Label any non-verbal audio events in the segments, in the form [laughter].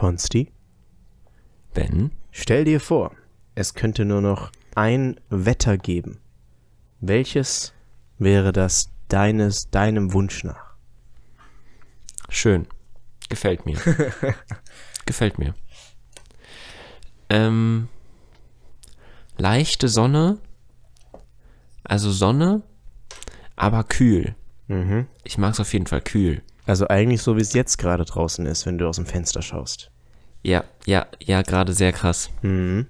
Konsti, Ben? stell dir vor, es könnte nur noch ein Wetter geben. Welches wäre das deines, deinem Wunsch nach? Schön. Gefällt mir. [laughs] Gefällt mir. Ähm, leichte Sonne. Also Sonne, aber kühl. Mhm. Ich mag es auf jeden Fall kühl. Also eigentlich so, wie es jetzt gerade draußen ist, wenn du aus dem Fenster schaust. Ja, ja, ja, gerade sehr krass. Mhm.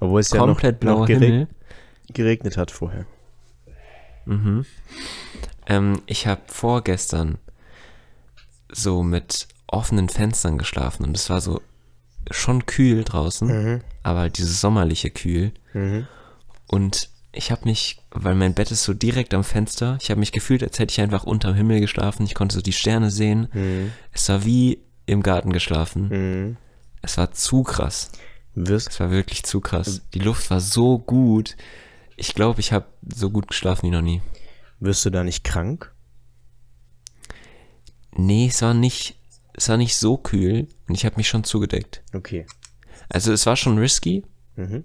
Obwohl es Komplett ja noch, noch blauer gereg Himmel. geregnet hat vorher. Mhm. Ähm, ich habe vorgestern so mit offenen Fenstern geschlafen und es war so schon kühl draußen, Mhm. aber halt dieses sommerliche Kühl. Mhm. Und ich habe mich, weil mein Bett ist so direkt am Fenster, ich habe mich gefühlt, als hätte ich einfach unterm Himmel geschlafen. Ich konnte so die Sterne sehen. Mhm. Es war wie im Garten geschlafen. Es war zu krass. Wirst, Es war wirklich zu krass. Die Luft war so gut. Ich glaube, ich habe so gut geschlafen wie noch nie. wirst du da nicht krank? Nee, es war nicht, es war nicht so kühl und ich habe mich schon zugedeckt. Okay. Also es war schon risky, Mhm.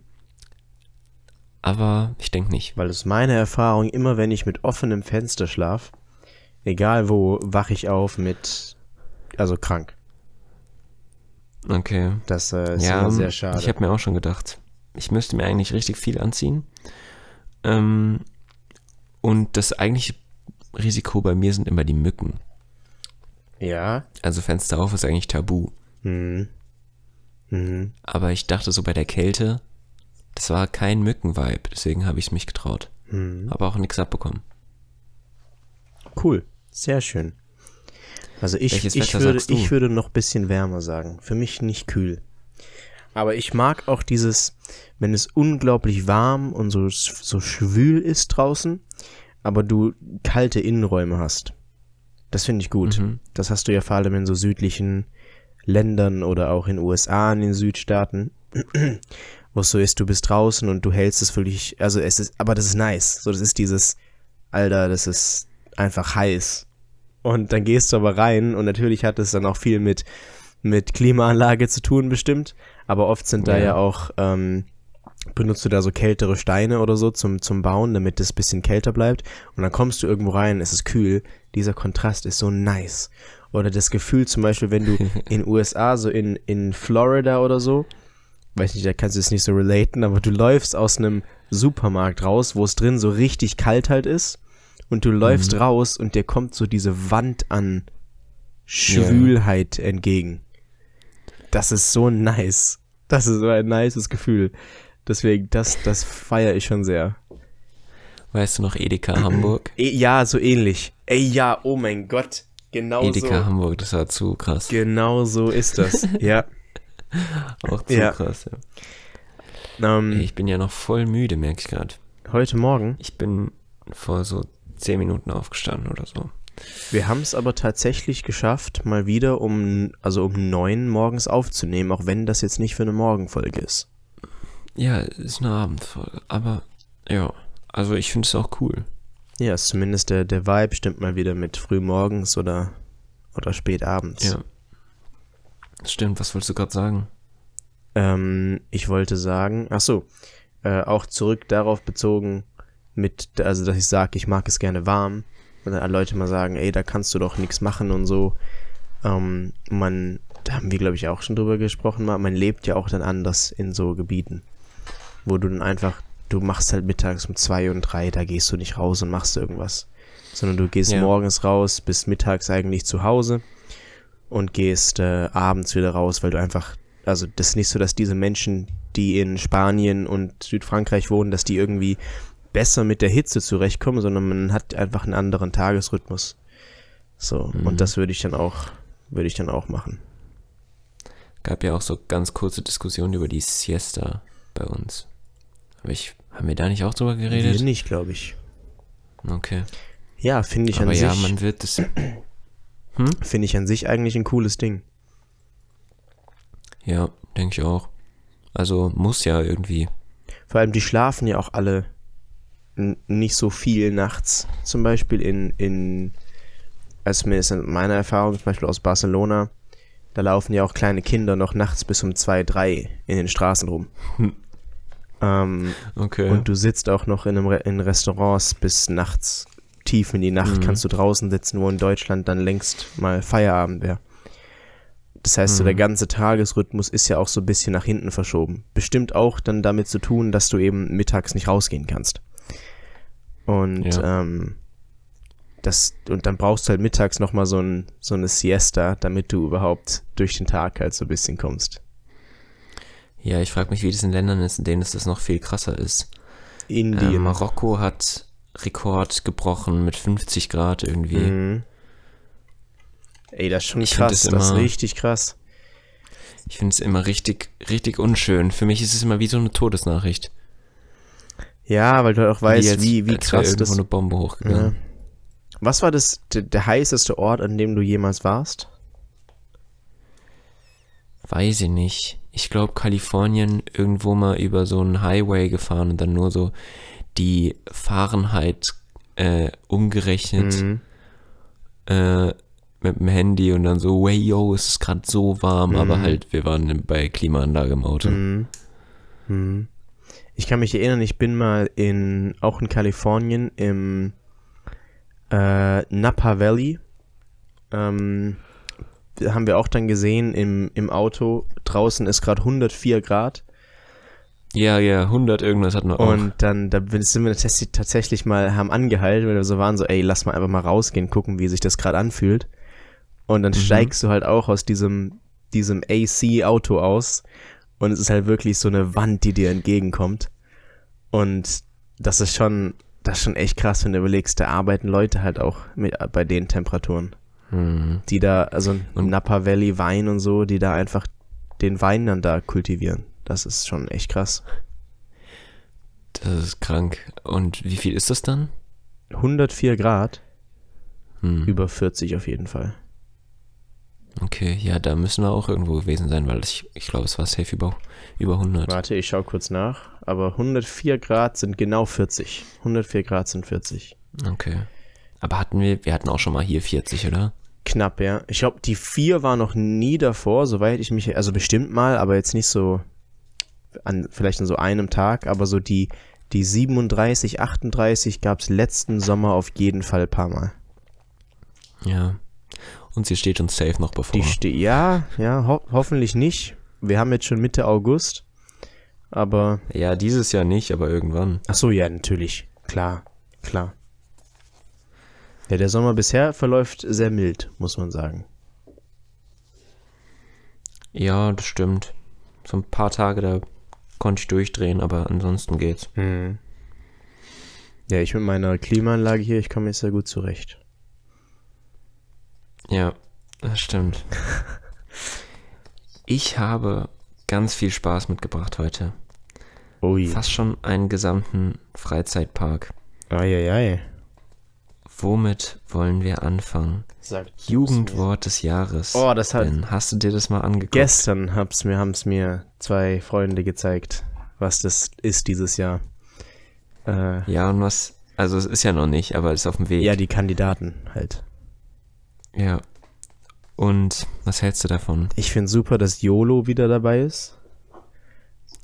aber ich denke nicht. Weil es meine Erfahrung, immer wenn ich mit offenem Fenster schlaf, egal wo, wache ich auf mit, also krank. Okay. Das äh, ist ja, immer sehr schade. ich habe mir auch schon gedacht, ich müsste mir eigentlich richtig viel anziehen. Ähm, und das eigentliche Risiko bei mir sind immer die Mücken. ja. Also Fenster auf ist eigentlich tabu. Mhm. Mhm. Aber ich dachte so bei der Kälte, das war kein Mücken-Vibe, deswegen habe ich es mich getraut. Mhm. Aber auch nichts abbekommen. Cool. Sehr schön. Also ich, ich, würde, ich würde noch ein bisschen wärmer sagen. Für mich nicht kühl. Aber ich mag auch dieses, wenn es unglaublich warm und so, so schwül ist draußen, aber du kalte Innenräume hast. Das finde ich gut. Mhm. Das hast du ja vor allem in so südlichen Ländern oder auch in den USA, in den Südstaaten, [clears throat] wo es so ist, du bist draußen und du hältst es wirklich, also es ist, aber das ist nice. So, das ist dieses, Alter, das ist einfach heiß. Und dann gehst du aber rein und natürlich hat es dann auch viel mit, mit Klimaanlage zu tun, bestimmt. Aber oft sind da Ja. ja auch, ähm, benutzt du da so kältere Steine oder so zum, zum Bauen, damit es ein bisschen kälter bleibt. Und dann kommst du irgendwo rein, es ist kühl. Dieser Kontrast ist so nice. Oder das Gefühl zum Beispiel, wenn du [laughs] in USA, so in, in Florida oder so, weiß nicht, da kannst du es nicht so relaten, aber du läufst aus einem Supermarkt raus, wo es drin so richtig kalt halt ist. Und du läufst Mhm. raus und dir kommt so diese Wand an Schwülheit entgegen. Das ist so nice. Das ist so ein nices Gefühl. Deswegen, das, das feiere ich schon sehr. Weißt du noch Edeka Hamburg? [clears throat] E ja, so ähnlich. Ey, ja, oh mein Gott. Genau Edeka so. Hamburg, das war zu krass. Genau so ist das. [laughs] ja. Auch zu Ja. krass, ja. Ähm, Ey, ich bin ja noch voll müde, merke ich gerade. heute Morgen. Ich bin vor so zehn Minuten aufgestanden oder so. Wir haben es aber tatsächlich geschafft, mal wieder um, also um neun morgens aufzunehmen, auch wenn das jetzt nicht für eine Morgenfolge ist. Ja, ist eine Abendfolge, aber ja, also ich finde es auch cool. Ja, ist zumindest der, der Vibe stimmt mal wieder mit frühmorgens oder, oder spät abends. Ja. Stimmt, was wolltest du gerade sagen? Ähm, ich wollte sagen, ach so, äh, auch zurück darauf bezogen, mit, also dass ich sage, ich mag es gerne warm. Und dann Leute mal sagen, ey, da kannst du doch nichts machen und so. Ähm, man, da haben wir, glaube ich, auch schon drüber gesprochen mal, man lebt ja auch dann anders in so Gebieten. Wo du dann einfach, du machst halt mittags um zwei und drei, da gehst du nicht raus und machst irgendwas. Sondern du gehst Ja. morgens raus, bist mittags eigentlich zu Hause und gehst äh, abends wieder raus, weil du einfach, also das ist nicht so, dass diese Menschen, die in Spanien und Südfrankreich wohnen, dass die irgendwie besser mit der Hitze zurechtkommen, sondern man hat einfach einen anderen Tagesrhythmus. So, Mhm. und das würde ich dann auch, würde ich dann auch machen. Gab ja auch so ganz kurze Diskussionen über die Siesta bei uns. Aber ich, haben wir da nicht auch drüber Wir geredet? nicht, glaube ich. Okay. Ja, finde ich Aber an ja, sich, man wird es. [clears throat] finde ich an sich eigentlich ein cooles Ding. Ja, denke ich auch. Also muss ja irgendwie. Vor allem, die schlafen ja auch alle nicht so viel nachts. Zum Beispiel in, in, also zumindest in meiner Erfahrung, zum Beispiel aus Barcelona, Da laufen ja auch kleine Kinder noch nachts bis um zwei, drei in den Straßen rum. ähm, Okay. Und du sitzt auch noch in, einem Re in Restaurants bis nachts, tief in die Nacht, Mhm. kannst du draußen sitzen, wo in Deutschland dann längst mal Feierabend wäre. Das heißt, so der Mhm. ganze Tagesrhythmus ist ja auch so ein bisschen nach hinten verschoben. Bestimmt auch dann damit zu tun, dass du eben mittags nicht rausgehen kannst. Und Ja. ähm, das, und dann brauchst du halt mittags nochmal so, ein, so eine Siesta, damit du überhaupt durch den Tag halt so ein bisschen kommst. ja, ich frage mich, wie das in Ländern ist, in denen es das noch viel krasser ist. Indien. Ähm, Marokko hat Rekord gebrochen mit 50 Grad irgendwie. Mhm. Ey, das ist schon Ich krass. das Das ist immer- richtig krass. Ich finde es immer richtig, richtig unschön. Für mich ist es immer wie so eine Todesnachricht. Ja, weil du auch weißt, als- wie, wie krass das eine Bombe ja. hochgegangen. Was war das, der, der heißeste Ort, an dem du jemals warst? Weiß ich nicht. Ich glaube, Kalifornien irgendwo mal über so einen Highway gefahren und dann nur so die Fahrenheit äh, umgerechnet Mhm. äh, mit dem Handy und dann so, way yo, es ist gerade so warm, aber Mhm. halt, wir waren bei Klimaanlage im Auto. Mhm. Mhm. Ich kann mich erinnern, ich bin mal in, auch in Kalifornien im äh, Napa Valley. Ähm, haben wir auch dann gesehen im, im Auto. Draußen ist gerade 104 Grad. Ja, ja, 100 irgendwas hatten wir auch. Und dann da sind wir tatsächlich- tatsächlich mal, haben angehalten, weil wir so waren, so, ey, lass mal einfach mal rausgehen, gucken, wie sich das gerade anfühlt. Und dann Mhm. steigst du halt auch aus diesem, diesem AC-Auto aus und es ist halt wirklich so eine Wand, die dir entgegenkommt. Und das ist schon, das ist schon echt krass, wenn du überlegst, da arbeiten Leute halt auch mit, bei den Temperaturen. Hm. Die da, also Und- Napa Valley Wein und so, die da einfach den Wein dann da kultivieren. Das ist schon echt krass. Das ist krank. Und wie viel ist das dann? 104 Grad, Hm. über 40 auf jeden Fall. Okay, ja, da müssen wir auch irgendwo gewesen sein, weil ich, ich glaube, es war safe über, über 100. Warte, ich schau kurz nach. Aber 104 Grad sind genau 40. 104 Grad sind 40. Okay. Aber hatten wir, wir hatten auch schon mal hier 40, oder? Knapp, ja. Ich glaube, die 4 war noch nie davor, soweit ich mich, also bestimmt mal, aber jetzt nicht so an, vielleicht an so einem Tag, aber so die, die 37, 38 gab es letzten Sommer auf jeden Fall ein paar Mal. Ja. Und sie steht uns safe noch bevor. Die ste ja, ja, ho hoffentlich nicht. Wir haben jetzt schon Mitte August, aber ja, dieses Jahr nicht, aber irgendwann. Ach so, ja, natürlich. Klar, klar. Ja, der Sommer bisher verläuft sehr mild, muss man sagen. Ja, das stimmt. So ein paar Tage, da konnte ich durchdrehen, aber ansonsten geht's. Ja, ich mit meiner Klimaanlage hier, ich komme jetzt sehr gut zurecht. Ja, das stimmt. [laughs] Ich habe ganz viel Spaß mitgebracht heute. Ui. Fast schon einen gesamten Freizeitpark. Eieiei. Womit wollen wir anfangen? Sagt Jugendwort des Jahres. Oh, das hat- Ben, hast du dir das mal angeguckt? Gestern hab's mir, haben's mir zwei Freunde gezeigt, was das ist dieses Jahr. Äh, Ja, und was, also es ist ja noch nicht, aber es ist auf dem Weg. ja, die Kandidaten halt. Ja. Und was hältst du davon? Ich finde super, dass YOLO wieder dabei ist.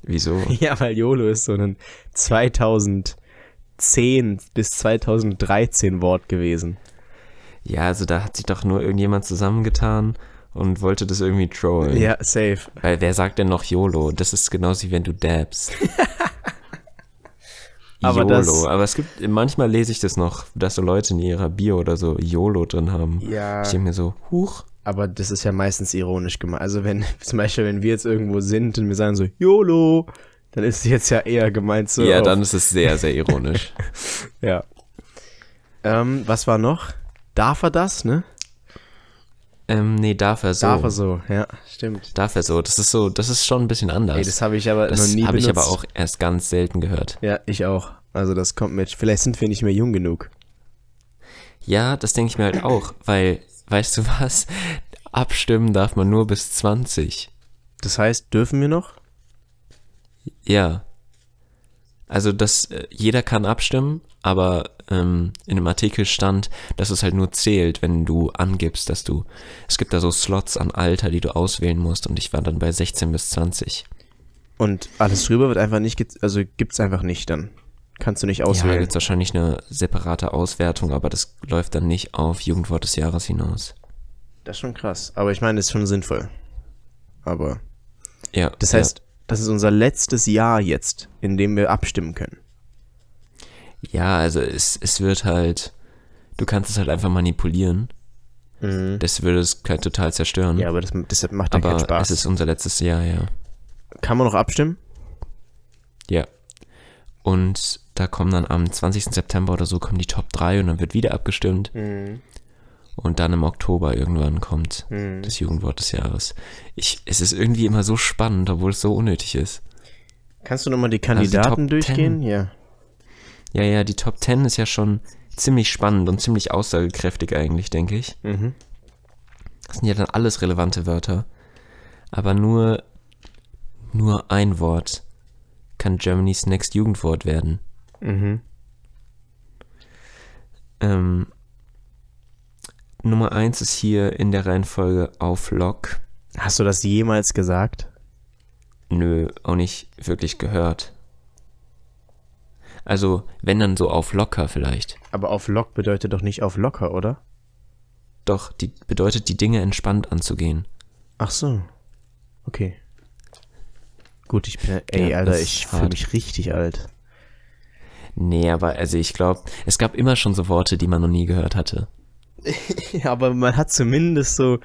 Wieso? [laughs] Ja, weil YOLO ist so ein 2010 bis 2013 Wort gewesen. Ja, also da hat sich doch nur irgendjemand zusammengetan und wollte das irgendwie trollen. Ja, safe. Weil wer sagt denn noch YOLO? Das ist genauso wie wenn du dabst. [laughs] Aber YOLO. das- Aber es gibt, manchmal lese ich das noch, dass so Leute in ihrer Bio oder so YOLO drin haben. Ja. Ich denke mir so, huch. Aber das ist ja meistens ironisch gemeint. Also wenn, [laughs] zum Beispiel, wenn wir jetzt irgendwo sind und wir sagen so, YOLO, dann ist es jetzt ja eher gemeint so. ja, auf- dann ist es sehr, sehr ironisch. [laughs] Ja. Ähm, was war noch? Darf er das, ne? Ähm, nee, darf er so. Darf er so, ja, stimmt. Darf er so. Das ist so, das ist schon ein bisschen anders. Ey, das habe ich aber Das noch nie habe ich aber auch erst ganz selten gehört. Ja, ich auch. Also das kommt mit. Vielleicht sind wir nicht mehr jung genug. Ja, das denke ich mir halt auch, weil, weißt du was? Abstimmen darf man nur bis 20. Das heißt, dürfen wir noch? Ja. Also das, äh, jeder kann abstimmen, aber ähm, in dem Artikel stand, dass es halt nur zählt, wenn du angibst, dass du, es gibt da so Slots an Alter, die du auswählen musst und ich war dann bei 16 bis 20. Und alles drüber wird einfach nicht, also gibt's einfach nicht dann. Kannst du nicht Ja, auswählen. jetzt wahrscheinlich eine separate Auswertung, aber das läuft dann nicht auf Jugendwort des Jahres hinaus. das ist schon krass. Aber ich meine, das ist schon sinnvoll. Aber Ja. das heißt, das ist unser letztes Jahr jetzt, in dem wir abstimmen können. ja, also es, es wird halt, du kannst es halt einfach manipulieren. Das würde es halt total zerstören. Ja, aber das, deshalb macht ja keinen aber Spaß. es ist unser letztes Jahr, ja. Kann man noch abstimmen? Ja. Und da kommen dann am 20. September oder so kommen die Top 3 und dann wird wieder abgestimmt. Und dann im Oktober irgendwann kommt das Jugendwort des Jahres. Ich, es ist irgendwie immer so spannend, obwohl es so unnötig ist. Kannst du nochmal die die Kandidaten Top durchgehen? 10. Ja. Ja, ja, die Top 10 ist ja schon ziemlich spannend und ziemlich aussagekräftig eigentlich, denke ich. Mhm. Das sind ja dann alles relevante Wörter. Aber nur, nur ein Wort kann Germany's Next Jugendwort werden. Mhm. Ähm, Nummer 1 ist hier in der Reihenfolge auf Lock. Hast du das jemals gesagt? Nö, auch nicht wirklich gehört. Also, wenn dann so auf locker vielleicht. Aber auf Lock bedeutet doch nicht auf locker, oder? Doch, die bedeutet, die Dinge entspannt anzugehen. Ach so. Okay. Gut, ich bin, ey, Ja, Alter, ich fühle mich richtig alt. Nee, aber also ich glaube, es gab immer schon so Worte, die man noch nie gehört hatte. [laughs] Aber man hat zumindest so,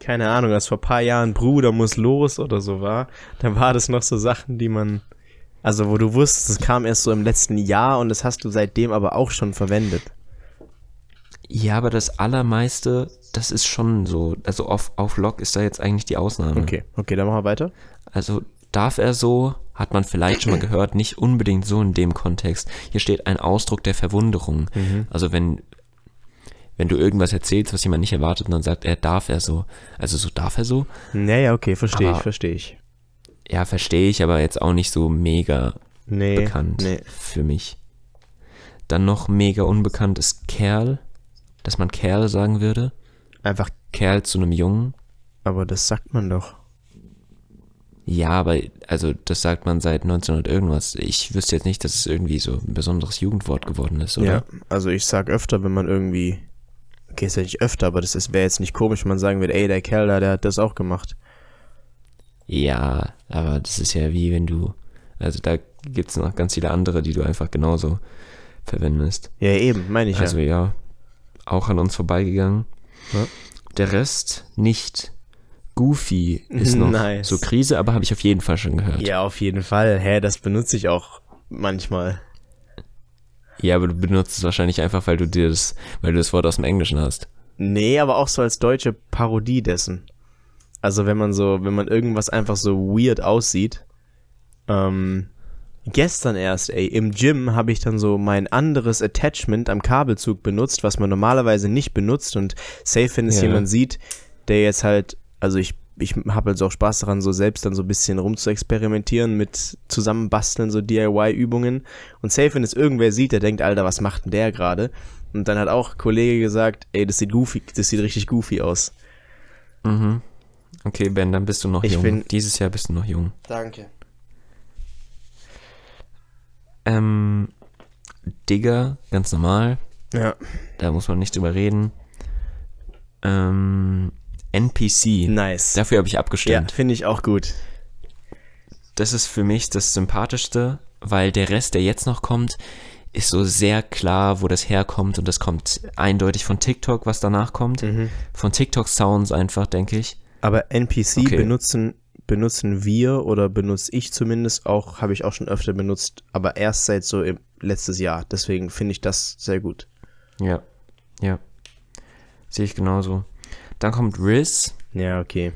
keine Ahnung, als vor ein paar Jahren Bruder muss los oder so war, dann war das noch so Sachen, die man, also wo du wusstest, es kam erst so im letzten Jahr und das hast du seitdem aber auch schon verwendet. Ja, aber das Allermeiste, das ist schon so. Also auf, auf Lock ist da jetzt eigentlich die Ausnahme. Okay, okay, dann machen wir weiter. Also darf er so, hat man vielleicht schon mal [clears throat] gehört, nicht unbedingt so in dem Kontext. Hier steht ein Ausdruck der Verwunderung. Also wenn, wenn du irgendwas erzählst, was jemand nicht erwartet, und dann sagt er, darf er so. Also so darf er so. Naja, okay, verstehe ich, verstehe ich. Ja, verstehe ich, aber jetzt auch nicht so mega Nee, bekannt nee. für mich. Dann noch mega unbekannt ist Kerl, dass man Kerl sagen würde. Einfach, Kerl zu einem Jungen. aber das sagt man doch. Ja, aber also das sagt man seit 1900 irgendwas. Ich wüsste jetzt nicht, dass es irgendwie so ein besonderes Jugendwort geworden ist, oder? Ja, also ich sag öfter, wenn man irgendwie, okay, ist ja nicht öfter, aber das wäre jetzt nicht komisch, wenn man sagen würde, ey, der Kerl da, der hat das auch gemacht. Ja, aber das ist ja wie wenn du, also da gibt es noch ganz viele andere, die du einfach genauso verwendest. Ja, eben, meine ich Also ja. ja, auch an uns vorbeigegangen. Ja. Der Rest nicht. Goofy ist noch [laughs] Nice. so Krise, aber habe ich auf jeden Fall schon gehört. Ja, auf jeden Fall. Hä, das benutze ich auch manchmal. Ja, aber du benutzt es wahrscheinlich einfach, weil du dir das, weil du das Wort aus dem Englischen hast. Nee, aber auch so als deutsche Parodie dessen. Also wenn man so, wenn man irgendwas einfach so weird aussieht. Ähm, gestern erst, ey, im Gym habe ich dann so mein anderes Attachment am Kabelzug benutzt, was man normalerweise nicht benutzt und safe, wenn es Ja. jemand sieht, der jetzt halt, also ich, ich habe also auch Spaß daran, so selbst dann so ein bisschen rumzuexperimentieren mit zusammenbasteln, so DIY-Übungen. Und safe, wenn es irgendwer sieht, der denkt, Alter, was macht denn der gerade? Und dann hat auch ein Kollege gesagt, ey, das sieht goofy, das sieht richtig goofy aus. Mhm. Okay, Ben, dann bist du noch Ich jung. bin- Dieses Jahr bist du noch jung. Danke. Ähm, Digger, ganz normal. Ja. Da muss man nicht drüber reden. Ähm, NPC. Nice. Dafür habe ich Ja, abgestimmt. finde ich auch gut. Das ist für mich das Sympathischste, weil der Rest, der jetzt noch kommt, ist so sehr klar, wo das herkommt und das kommt eindeutig von TikTok, was danach kommt. Mhm. Von TikTok-Sounds einfach, denke ich. Aber NPC Okay. benutzen, benutzen wir oder benutze ich zumindest auch, habe ich auch schon öfter benutzt, aber erst seit so letztes Jahr. Deswegen finde ich das sehr gut. Ja, ja. Sehe ich genauso. Dann kommt Riz. Ja, okay.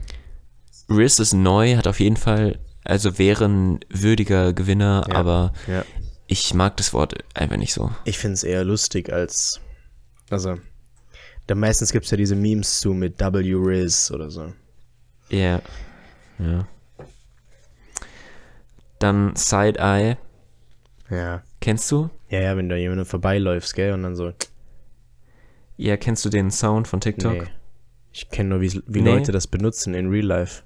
Riz ist neu, hat auf jeden Fall, also wäre ein würdiger Gewinner, Ja. aber Ja. ich mag das Wort einfach nicht so. Ich finde es eher lustig als. Also. Da meistens gibt es ja diese Memes zu mit W Riz oder so. Ja. Ja. Dann Side-Eye. Ja. Kennst du? Ja, ja, wenn da jemand vorbeiläufst, gell, und dann so. Ja, kennst du den Sound von TikTok? Nee. Ich kenne nur, wie, wie Nee. Leute das benutzen in Real Life.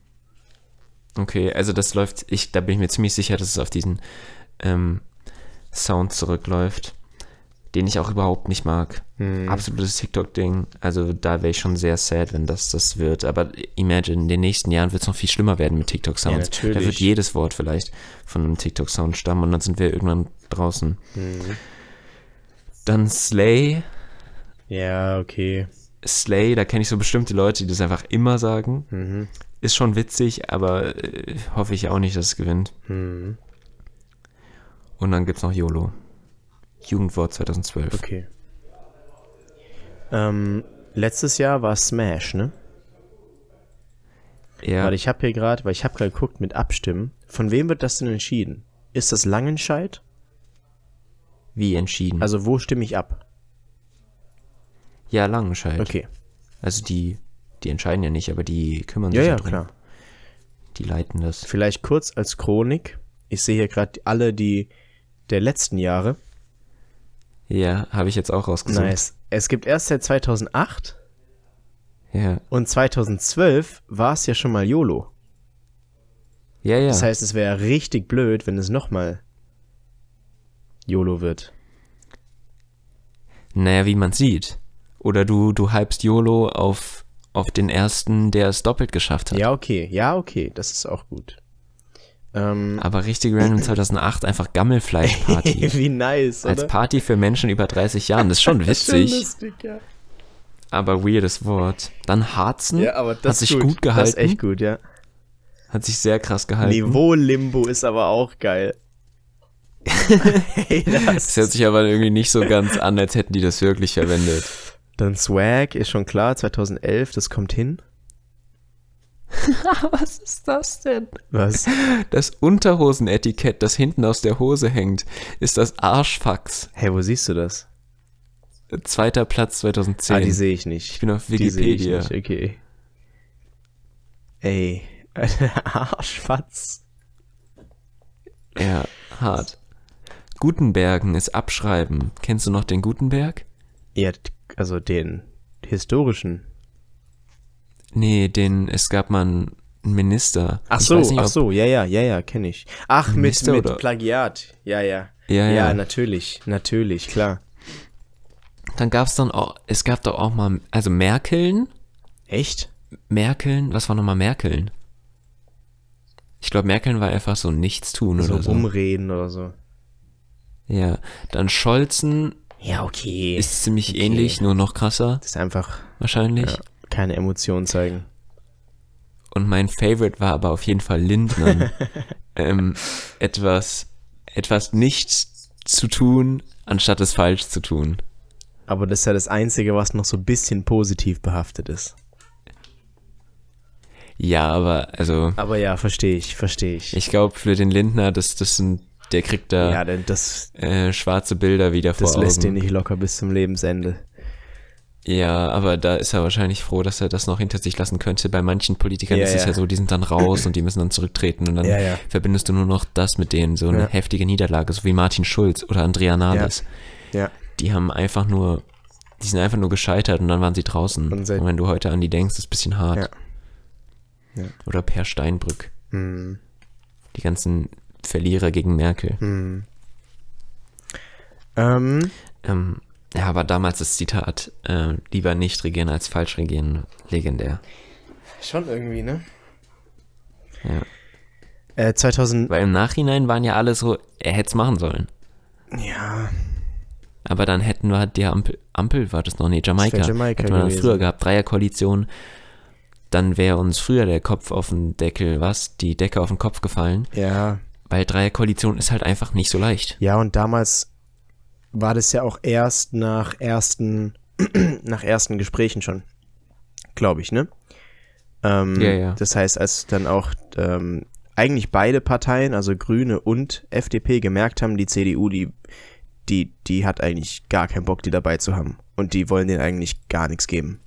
Okay, also das läuft, ich, da bin ich mir ziemlich sicher, dass es auf diesen ähm, Sound zurückläuft, den ich auch überhaupt nicht mag. Hm. Absolutes TikTok-Ding. Also da wäre ich schon sehr sad, wenn das das wird. Aber imagine, in den nächsten Jahren wird es noch viel schlimmer werden mit TikTok-Sounds. Ja, natürlich. da wird jedes Wort vielleicht von einem TikTok-Sound stammen und dann sind wir irgendwann draußen. Hm. Dann Slay. Ja, okay. Slay, da kenne ich so bestimmte Leute, die das einfach immer sagen. Mhm. Ist schon witzig, aber äh, hoffe ich auch nicht, dass es gewinnt. Mhm. Und dann gibt's noch YOLO. Jugendwort 2012. Okay. Ähm, letztes Jahr war Smash, ne? Ja, Weil ich habe hier gerade, weil ich habe gerade geguckt mit Abstimmen. Von wem wird das denn entschieden? Ist das Langenscheid? wie entschieden. Also wo stimme ich ab? Ja, Langenscheid. Okay. Also die, die entscheiden ja nicht, aber die kümmern Ja, sich ja, drum. klar. Die leiten das. Vielleicht kurz als Chronik. Ich sehe hier gerade alle die der letzten Jahre. Ja, habe ich jetzt auch rausgesucht. Nice. Es gibt erst seit 2008 Ja, und 2012 war es ja schon mal YOLO. ja, ja. Das heißt, es wäre richtig blöd, wenn es nochmal YOLO wird. naja, wie man sieht. Oder du, du hypst YOLO auf, auf den ersten, der es doppelt geschafft hat. Ja, okay. Ja, okay. Das ist auch gut. Ähm, Aber richtig random [clears throat] 2008 einfach Gammelfleischparty. [laughs] wie nice, Als oder? Party für Menschen über 30 Jahren. Das ist schon [laughs] Das ist schon witzig, lustig, ja. aber weirdes Wort. Dann Harzen Ja, aber das hat sich gut. gut, gehalten. Das ist echt gut, ja. Hat sich sehr krass gehalten. Niveau-Limbo ist aber auch geil. [laughs] hey, Das das. hört sich aber irgendwie nicht so ganz an, als hätten die das wirklich verwendet. Dann Swag ist schon klar, 2011, das kommt hin. [laughs] Was ist das denn? Was? Das Unterhosenetikett, das hinten aus der Hose hängt, ist das Arschfax. Hey, wo siehst du das? Zweiter Platz 2010. Ah, die sehe ich nicht. ich bin auf Die sehe ich Wikipedia. nicht, okay. Ey, [laughs] Arschfatz. Ja, hart. Gutenbergen ist Abschreiben. Kennst du noch den Gutenberg? Ja, also den historischen. Nee, den, es gab mal einen Minister. Ach so, nicht, ach so, ja, ja, ja, ja, kenne ich. Ach, mit, Minister mit oder- Plagiat. Ja, ja. Ja, Ja, ja. natürlich, natürlich, klar. Dann gab's dann auch, es gab doch auch mal, also Merkeln. Echt? Merkeln, was war nochmal Merkeln? Ich glaube, Merkeln war einfach so Nichtstun So oder so. rumreden oder so. Ja, dann Scholzen Ja, okay. ist ziemlich Okay. ähnlich, nur noch krasser, Das ist einfach wahrscheinlich. ja, keine Emotionen zeigen. Und mein Favorite war aber auf jeden Fall Lindner. [laughs] ähm, etwas, etwas nicht zu tun, anstatt es falsch zu tun. Aber das ist ja das Einzige, was noch so ein bisschen positiv behaftet ist. Ja, aber also Aber ja, verstehe ich, verstehe ich. ich glaube für den Lindner, das, das sind, der kriegt da ja, das, äh, schwarze Bilder wieder das vor lässt Augen. ihn nicht locker bis zum Lebensende. Ja, aber da ist er wahrscheinlich froh, dass er das noch hinter sich lassen könnte. Bei manchen Politikern Ja, ist es ja. ja so, die sind dann raus und die müssen dann zurücktreten und dann Ja, ja. verbindest du nur noch das mit denen, so eine Ja. heftige Niederlage, so wie Martin Schulz oder Andrea Nahles. Ja. Die haben einfach nur, die sind einfach nur gescheitert und dann waren sie draußen. Und Und, wenn du heute an die denkst, ist ein bisschen hart. Ja. Ja. Oder Per Steinbrück, Hm, die ganzen Verlierer gegen Merkel. hm. Ähm, Ähm, ja, aber damals das Zitat, äh, lieber nicht regieren als falsch regieren, legendär. schon irgendwie, ne? Ja. Äh, 2000, Weil im Nachhinein waren ja alle so, er hätte es machen sollen. ja, Aber dann hätten wir die Ampel, Ampel war das noch, nee, Jamaika. Das Jamaika hätten wir gewesen. früher gehabt, Dreierkoalition. Dann wäre uns früher der Kopf auf den Deckel, was? Die Decke auf den Kopf gefallen. ja, Weil Dreierkoalition ist halt einfach nicht so leicht. ja, und damals war das ja auch erst nach ersten, [clears throat] nach ersten Gesprächen schon, glaube ich, ne? Ähm, Ja, ja. Das heißt, als dann auch ähm, eigentlich beide Parteien, also Grüne und FDP, gemerkt haben, die CDU, die, die, die hat eigentlich gar keinen Bock, die dabei zu haben. Und die wollen denen eigentlich gar nichts geben.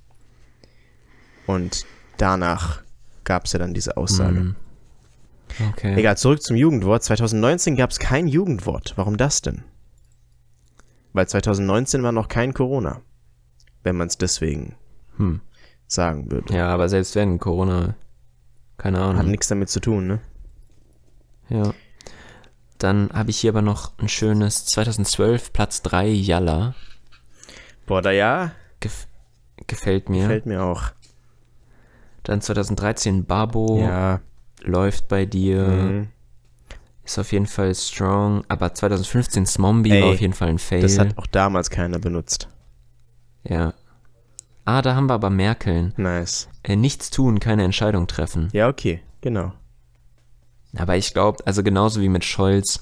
Und danach gab es ja dann diese Aussage. Mhm. Okay. Egal, zurück zum Jugendwort. 2019 gab es kein Jugendwort. Warum das denn? Weil 2019 war noch kein Corona. Wenn man es deswegen Hm. sagen würde. Ja, aber selbst wenn Corona, keine Hat Ahnung. nichts damit zu tun, ne? Ja. Dann habe ich hier aber noch ein schönes 2012 Platz 3 Yalla. Boah, da ja, Gef gefällt mir. gefällt mir auch. Dann 2013 Babo Ja. Läuft bei dir. Mhm. Ist auf jeden Fall strong. Aber 2015 Smombie Ey, war auf jeden Fall ein Fail. Das hat auch damals keiner benutzt. ja. Ah, da haben wir aber Merkeln. Nice. Äh, nichts tun, keine Entscheidung treffen. Ja, okay, genau. Aber ich glaube, also genauso wie mit Scholz,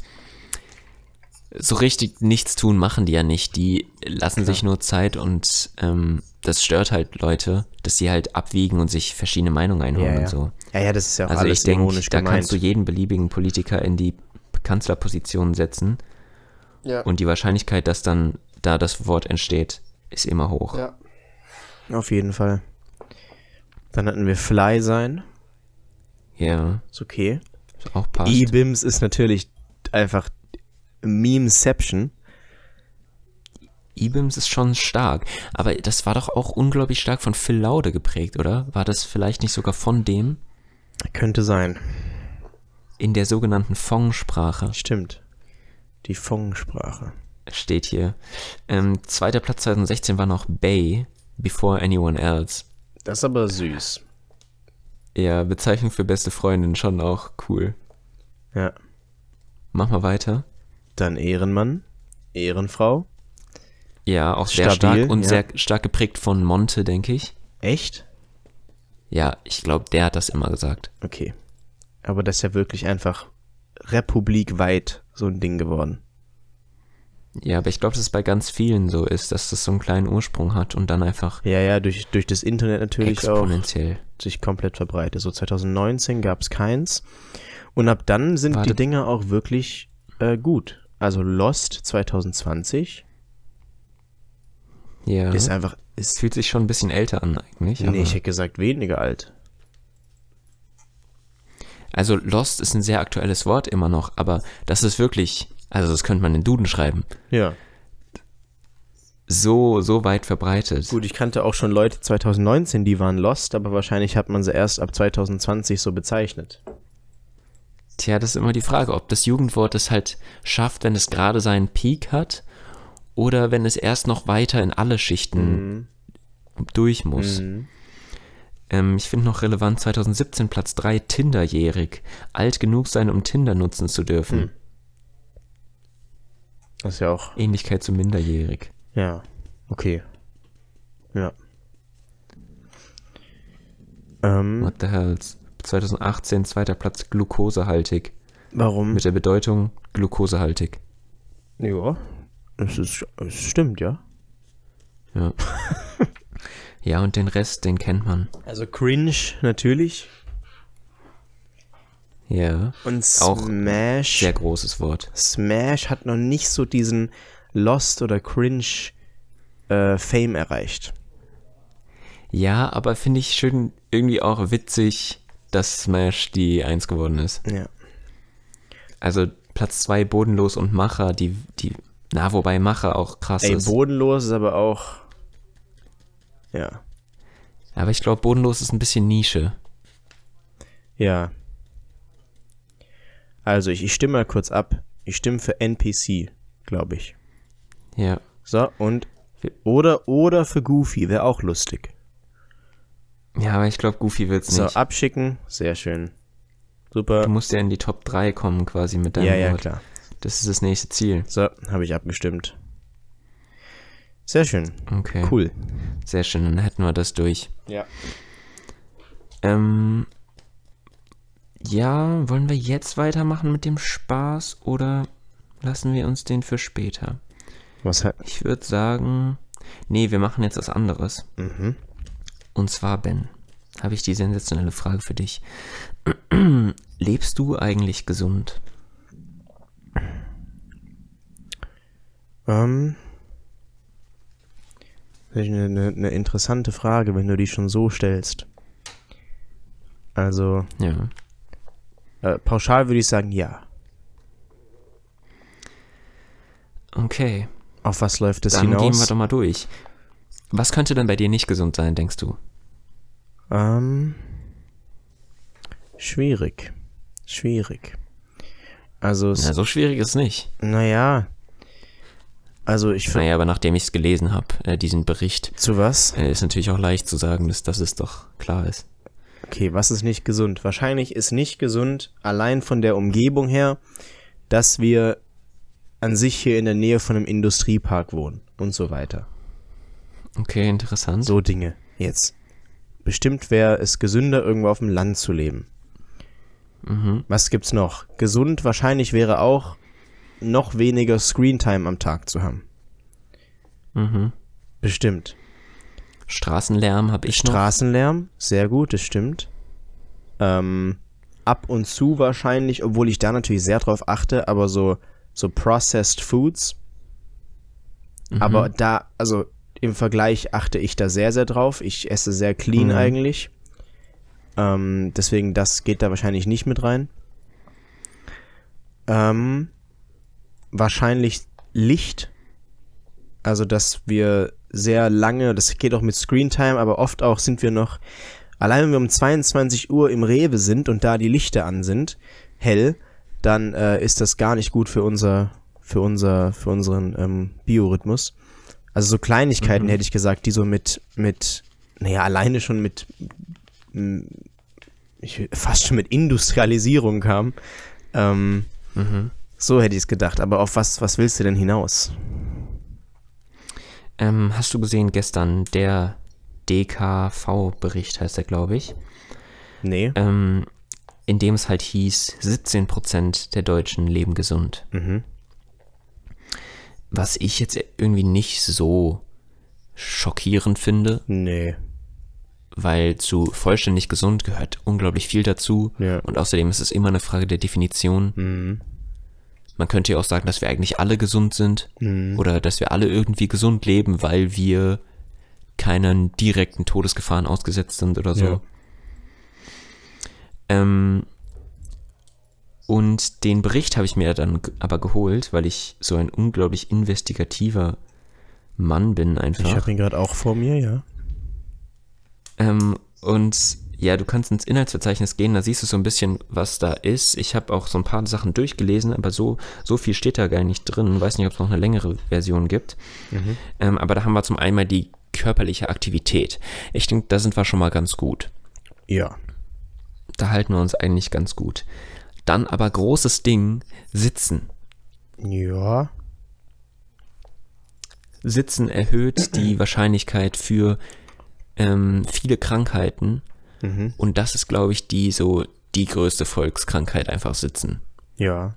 so richtig nichts tun machen die ja nicht. Die lassen sich nur Zeit und ähm, das stört halt Leute, dass sie halt abwiegen und sich verschiedene Meinungen einholen Ja, ja. und so. Ja, ja, das ist ja auch Also alles ich denke, ironisch da gemeint. kannst du jeden beliebigen Politiker in die Kanzlerposition setzen ja. und die Wahrscheinlichkeit, dass dann da das Wort entsteht, ist immer hoch. ja. Auf jeden Fall. Dann hatten wir Fly sein. Ja, Ist okay. ist auch passt. E-Bims ist natürlich einfach Memeception. E-Bims ist schon stark, aber das war doch auch unglaublich stark von Phil Laude geprägt, oder? War das vielleicht nicht sogar von dem Könnte sein. in der sogenannten Fong-Sprache? Stimmt. Die Fong-Sprache. Steht hier. Ähm, zweiter Platz 2016 war noch Bay, Before Anyone Else. Das ist aber süß. Ja, Bezeichnung für beste Freundin, schon auch cool. Ja. Mach mal weiter. Dann Ehrenmann. Ehrenfrau. Ja, auch sehr Stabil, stark und ja. sehr stark geprägt von Monte, denke ich. Echt? Ja, ich glaube, der hat das immer gesagt. Okay. Aber das ist ja wirklich einfach republikweit so ein Ding geworden. Ja, aber ich glaube, dass es bei ganz vielen so ist, dass das so einen kleinen Ursprung hat und dann einfach Ja, ja, durch, durch das Internet natürlich auch exponentiell. sich komplett verbreitet. So 2019 gab es keins. Und ab dann sind Warte. die Dinger auch wirklich äh, gut. Also Lost 2020 Ja. ist einfach, Es fühlt sich schon ein bisschen älter an eigentlich. nee, ich hätte gesagt weniger alt. Also Lost ist ein sehr aktuelles Wort immer noch, aber das ist wirklich, also das könnte man in Duden schreiben, Ja. so, so weit verbreitet. Gut, ich kannte auch schon Leute 2019, die waren Lost, aber wahrscheinlich hat man sie erst ab 2020 so bezeichnet. Tja, das ist immer die Frage, ob das Jugendwort es halt schafft, wenn es gerade seinen Peak hat oder wenn es erst noch weiter in alle Schichten durch muss. Mhm. Ähm, ich finde noch relevant 2017 Platz 3 Tinderjährig. Alt genug sein, um Tinder nutzen zu dürfen. Hm. Das ist ja auch, Ähnlichkeit zu minderjährig. ja, okay. Ja. Ähm, What the hell? 2018 zweiter Platz glukosehaltig. warum? Mit der Bedeutung glukosehaltig. Ja, es ist, es stimmt, ja. Ja. [laughs] ja, und den Rest, den kennt man. Also cringe natürlich. Ja. Und Auch Smash. Sehr großes Wort. Smash hat noch nicht so diesen Lost oder Cringe äh, Fame erreicht. Ja, aber finde ich schön irgendwie auch witzig, dass Smash die Eins geworden ist. Ja. Also Platz zwei Bodenlos und Macher, die, die, na, wobei Macher auch krass Ey, ist. bodenlos ist aber auch. Ja. aber ich glaube, Bodenlos ist ein bisschen Nische. Ja. Also, ich, ich stimme mal kurz ab. Ich stimme für NPC, glaube ich. Ja. So, und. Oder, oder für Goofy, wäre auch lustig. Ja, aber ich glaube, Goofy wird's So, nicht. abschicken, sehr schön. Du Super. musst ja in die Top 3 kommen quasi mit deinem Ja, ja, Wort. klar. Das ist das nächste Ziel. So, habe ich abgestimmt. Sehr schön. Okay. Cool. Sehr schön, dann hätten wir das durch. Ja. Ähm, ja, wollen wir jetzt weitermachen mit dem Spaß oder lassen wir uns den für später? Was hat. Ich würde sagen, nee, wir machen jetzt was anderes. Mhm. Und zwar, Ben, habe ich die sensationelle Frage für dich. [clears throat] Lebst du eigentlich gesund? Ähm. Das ist eine, eine, eine interessante Frage, wenn du die schon so stellst. Also, Ja. Äh, pauschal würde ich sagen, ja. Okay. Auf was läuft es Dann hinaus? gehen wir doch mal durch. Was könnte denn bei dir nicht gesund sein, denkst du? Ähm, schwierig. Schwierig. Also, Na, so schwierig ist es nicht. naja. Also, ich finde. Naja, aber nachdem ich es gelesen habe, äh, diesen Bericht, Zu was? äh, ist natürlich auch leicht zu sagen, dass, dass es doch klar ist. Okay, was ist nicht gesund? Wahrscheinlich ist nicht gesund, allein von der Umgebung her, dass wir an sich hier in der Nähe von einem Industriepark wohnen und so weiter. Okay, interessant. So Dinge. Jetzt. Bestimmt wäre es gesünder, irgendwo auf dem Land zu leben. Mhm. Was gibt's noch? Gesund wahrscheinlich wäre auch, noch weniger Screentime am Tag zu haben. Mhm. Bestimmt. Straßenlärm habe ich noch. Straßenlärm, sehr gut, das stimmt. Ähm, ab und zu wahrscheinlich, obwohl ich da natürlich sehr drauf achte, aber so, so Processed Foods. Mhm. Aber da, also im Vergleich achte ich da sehr, sehr drauf. Ich esse sehr clean Mhm. eigentlich. Ähm, deswegen, das geht da wahrscheinlich nicht mit rein. Ähm, wahrscheinlich Licht. Also, dass wir sehr lange, das geht auch mit Screentime, aber oft auch sind wir noch, allein wenn wir um 22 Uhr im Rewe sind und da die Lichter an sind, hell, dann äh, ist das gar nicht gut für unser, für unser, für unseren ähm, Biorhythmus. Also so Kleinigkeiten Mhm. hätte ich gesagt, die so mit, mit, naja, alleine schon mit, ich, fast schon mit Industrialisierung kamen. Ähm, Mhm. So hätte ich es gedacht. Aber auf was, was willst du denn hinaus? Ähm, hast du gesehen gestern der DKV-Bericht, heißt der, glaube ich, Nee. ähm, in dem es halt hieß, 17% der Deutschen leben gesund. Mhm. Was ich jetzt irgendwie nicht so schockierend finde, Nee. weil zu vollständig gesund gehört unglaublich viel dazu. Ja. Und außerdem ist es immer eine Frage der Definition. Mhm. Man könnte ja auch sagen, dass wir eigentlich alle gesund sind Mhm. oder dass wir alle irgendwie gesund leben, weil wir keinen direkten Todesgefahren ausgesetzt sind oder so. Ja. Ähm, und den Bericht habe ich mir dann aber geholt, weil ich so ein unglaublich investigativer Mann bin Ich einfach. habe ihn gerade auch vor mir, ja. Ähm, und ja, du kannst ins Inhaltsverzeichnis gehen, da siehst du so ein bisschen, was da ist. Ich habe auch so ein paar Sachen durchgelesen, aber so, so viel steht da gar nicht drin. Weiß nicht, ob es noch eine längere Version gibt. Ähm, aber da haben wir zum einen mal die körperliche Aktivität. Ich denke, da sind wir schon mal ganz gut. Ja. Da halten wir uns eigentlich ganz gut. Dann aber großes Ding, Sitzen. Ja. Sitzen erhöht die Wahrscheinlichkeit für ähm, viele Krankheiten. Mhm. Und das ist, glaube ich, die so die größte Volkskrankheit, einfach Sitzen. Ja.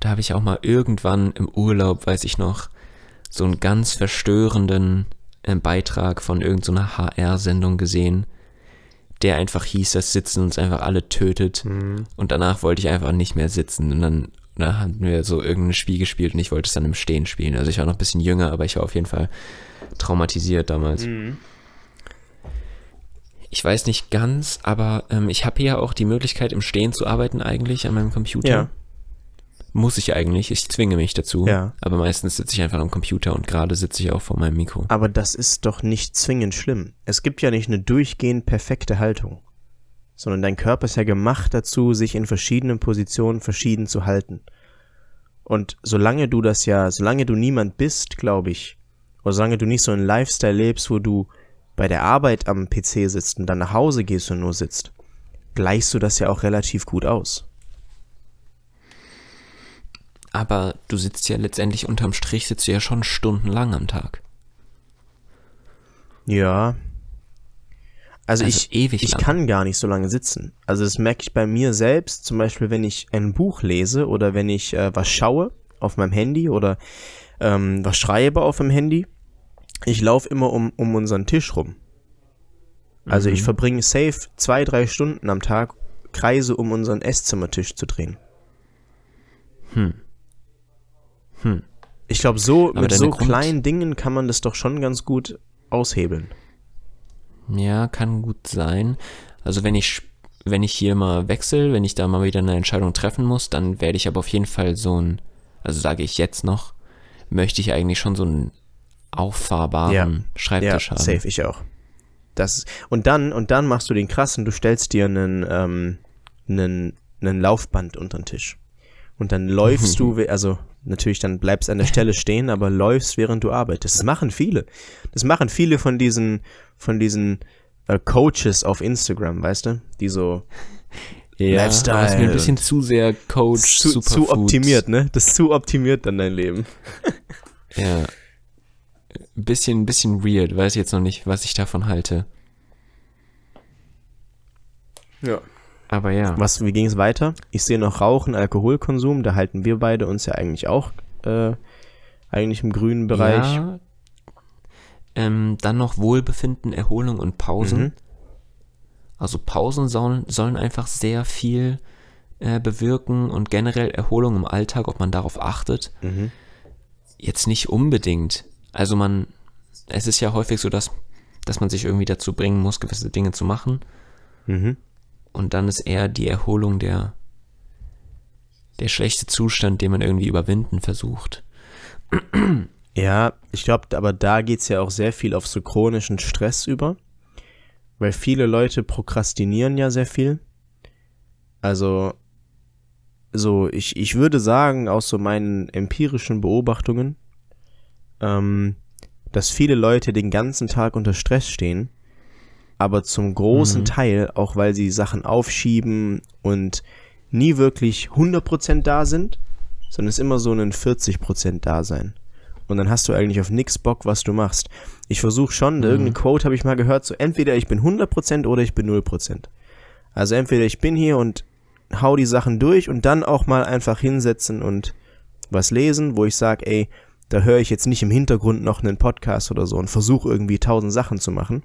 Da habe ich auch mal irgendwann im Urlaub, weiß ich noch, so einen ganz verstörenden äh, Beitrag von irgendeiner HR-Sendung gesehen, der einfach hieß, dass Sitzen uns einfach alle tötet. Und danach wollte ich einfach nicht mehr sitzen. Und dann, dann hatten wir so irgendein Spiel gespielt und ich wollte es dann im Stehen spielen. Also ich war noch ein bisschen jünger, aber ich war auf jeden Fall traumatisiert damals. Ich weiß nicht ganz, aber ähm, ich habe ja auch die Möglichkeit, im Stehen zu arbeiten eigentlich an meinem Computer. Ja. Muss ich eigentlich, ich zwinge mich dazu. Ja. Aber meistens sitze ich einfach am Computer und gerade sitze ich auch vor meinem Mikro. Aber das ist doch nicht zwingend schlimm. Es gibt ja nicht eine durchgehend perfekte Haltung, sondern dein Körper ist ja gemacht dazu, sich in verschiedenen Positionen verschieden zu halten. Und solange du das ja, solange du niemand bist, glaube ich, oder solange du nicht so einen Lifestyle lebst, wo du bei der Arbeit am PC sitzt und dann nach Hause gehst und nur sitzt, gleichst du das ja auch relativ gut aus. Aber du sitzt ja letztendlich unterm Strich, sitzt du ja schon stundenlang am Tag. Ja. Also, Also ich, ewig ich lang. kann gar nicht so lange sitzen. Also das merke ich bei mir selbst, zum Beispiel wenn ich ein Buch lese oder wenn ich äh, was schaue auf meinem Handy oder ähm, was schreibe auf dem Handy. Ich laufe immer um, um unseren Tisch rum. Also ich verbringe safe zwei, drei Stunden am Tag, Kreise um unseren Esszimmertisch zu drehen. Hm. Hm. Ich glaube, so Aber mit so Grund- kleinen Dingen kann man das doch schon ganz gut aushebeln. Ja, kann gut sein. Also wenn ich, wenn ich hier mal wechsle, wenn ich da mal wieder eine Entscheidung treffen muss, dann werde ich aber auf jeden Fall so ein, also sage ich jetzt noch, möchte ich eigentlich schon so einen auffahrbaren Ja. Schreibtisch ja, haben. safe, ich auch. Das, und dann, und dann machst du den krassen, du stellst dir einen, ähm, einen, einen Laufband unter den Tisch. Und dann läufst du, [laughs] also natürlich dann bleibst an der Stelle stehen, aber läufst, während du arbeitest. Das machen viele. Das machen viele von diesen, von diesen äh, Coaches auf Instagram, weißt du? Die so [laughs] Ja, Lifestyle aber ist mir ein bisschen zu sehr Coach, zu, zu optimiert, ne? Das ist zu optimiert dann dein Leben. Ja. Ein bisschen, ein bisschen weird, weiß jetzt noch nicht, was ich davon halte. Ja. Aber ja. Was, wie ging es weiter? Ich sehe noch Rauchen, Alkoholkonsum, da halten wir beide uns ja eigentlich auch äh, eigentlich im grünen Bereich. Ja. Ähm, dann noch Wohlbefinden, Erholung und Pausen. Mhm. Also Pausen sollen, sollen einfach sehr viel äh, bewirken und generell Erholung im Alltag, ob man darauf achtet. Mhm. Jetzt nicht unbedingt. Also man, es ist ja häufig so, dass, dass man sich irgendwie dazu bringen muss, gewisse Dinge zu machen. Mhm. Und dann ist eher die Erholung der, der schlechte Zustand, den man irgendwie überwinden versucht. Ja, ich glaube, aber da geht's ja auch sehr viel auf so chronischen Stress über. Weil viele Leute prokrastinieren ja sehr viel. Also, so, ich, ich würde sagen, aus so meinen empirischen Beobachtungen, ähm, dass viele Leute den ganzen Tag unter Stress stehen, aber zum großen Mhm. Teil auch, weil sie Sachen aufschieben und nie wirklich 100% da sind, sondern es ist immer so ein 40% Dasein. Und dann hast du eigentlich auf nix Bock, was du machst. Ich versuche schon, irgendeine Quote habe ich mal gehört, so entweder ich bin 100% oder ich bin 0%. Also entweder ich bin hier und hau die Sachen durch und dann auch mal einfach hinsetzen und was lesen, wo ich sage, ey, da höre ich jetzt nicht im Hintergrund noch einen Podcast oder so und versuche irgendwie tausend Sachen zu machen,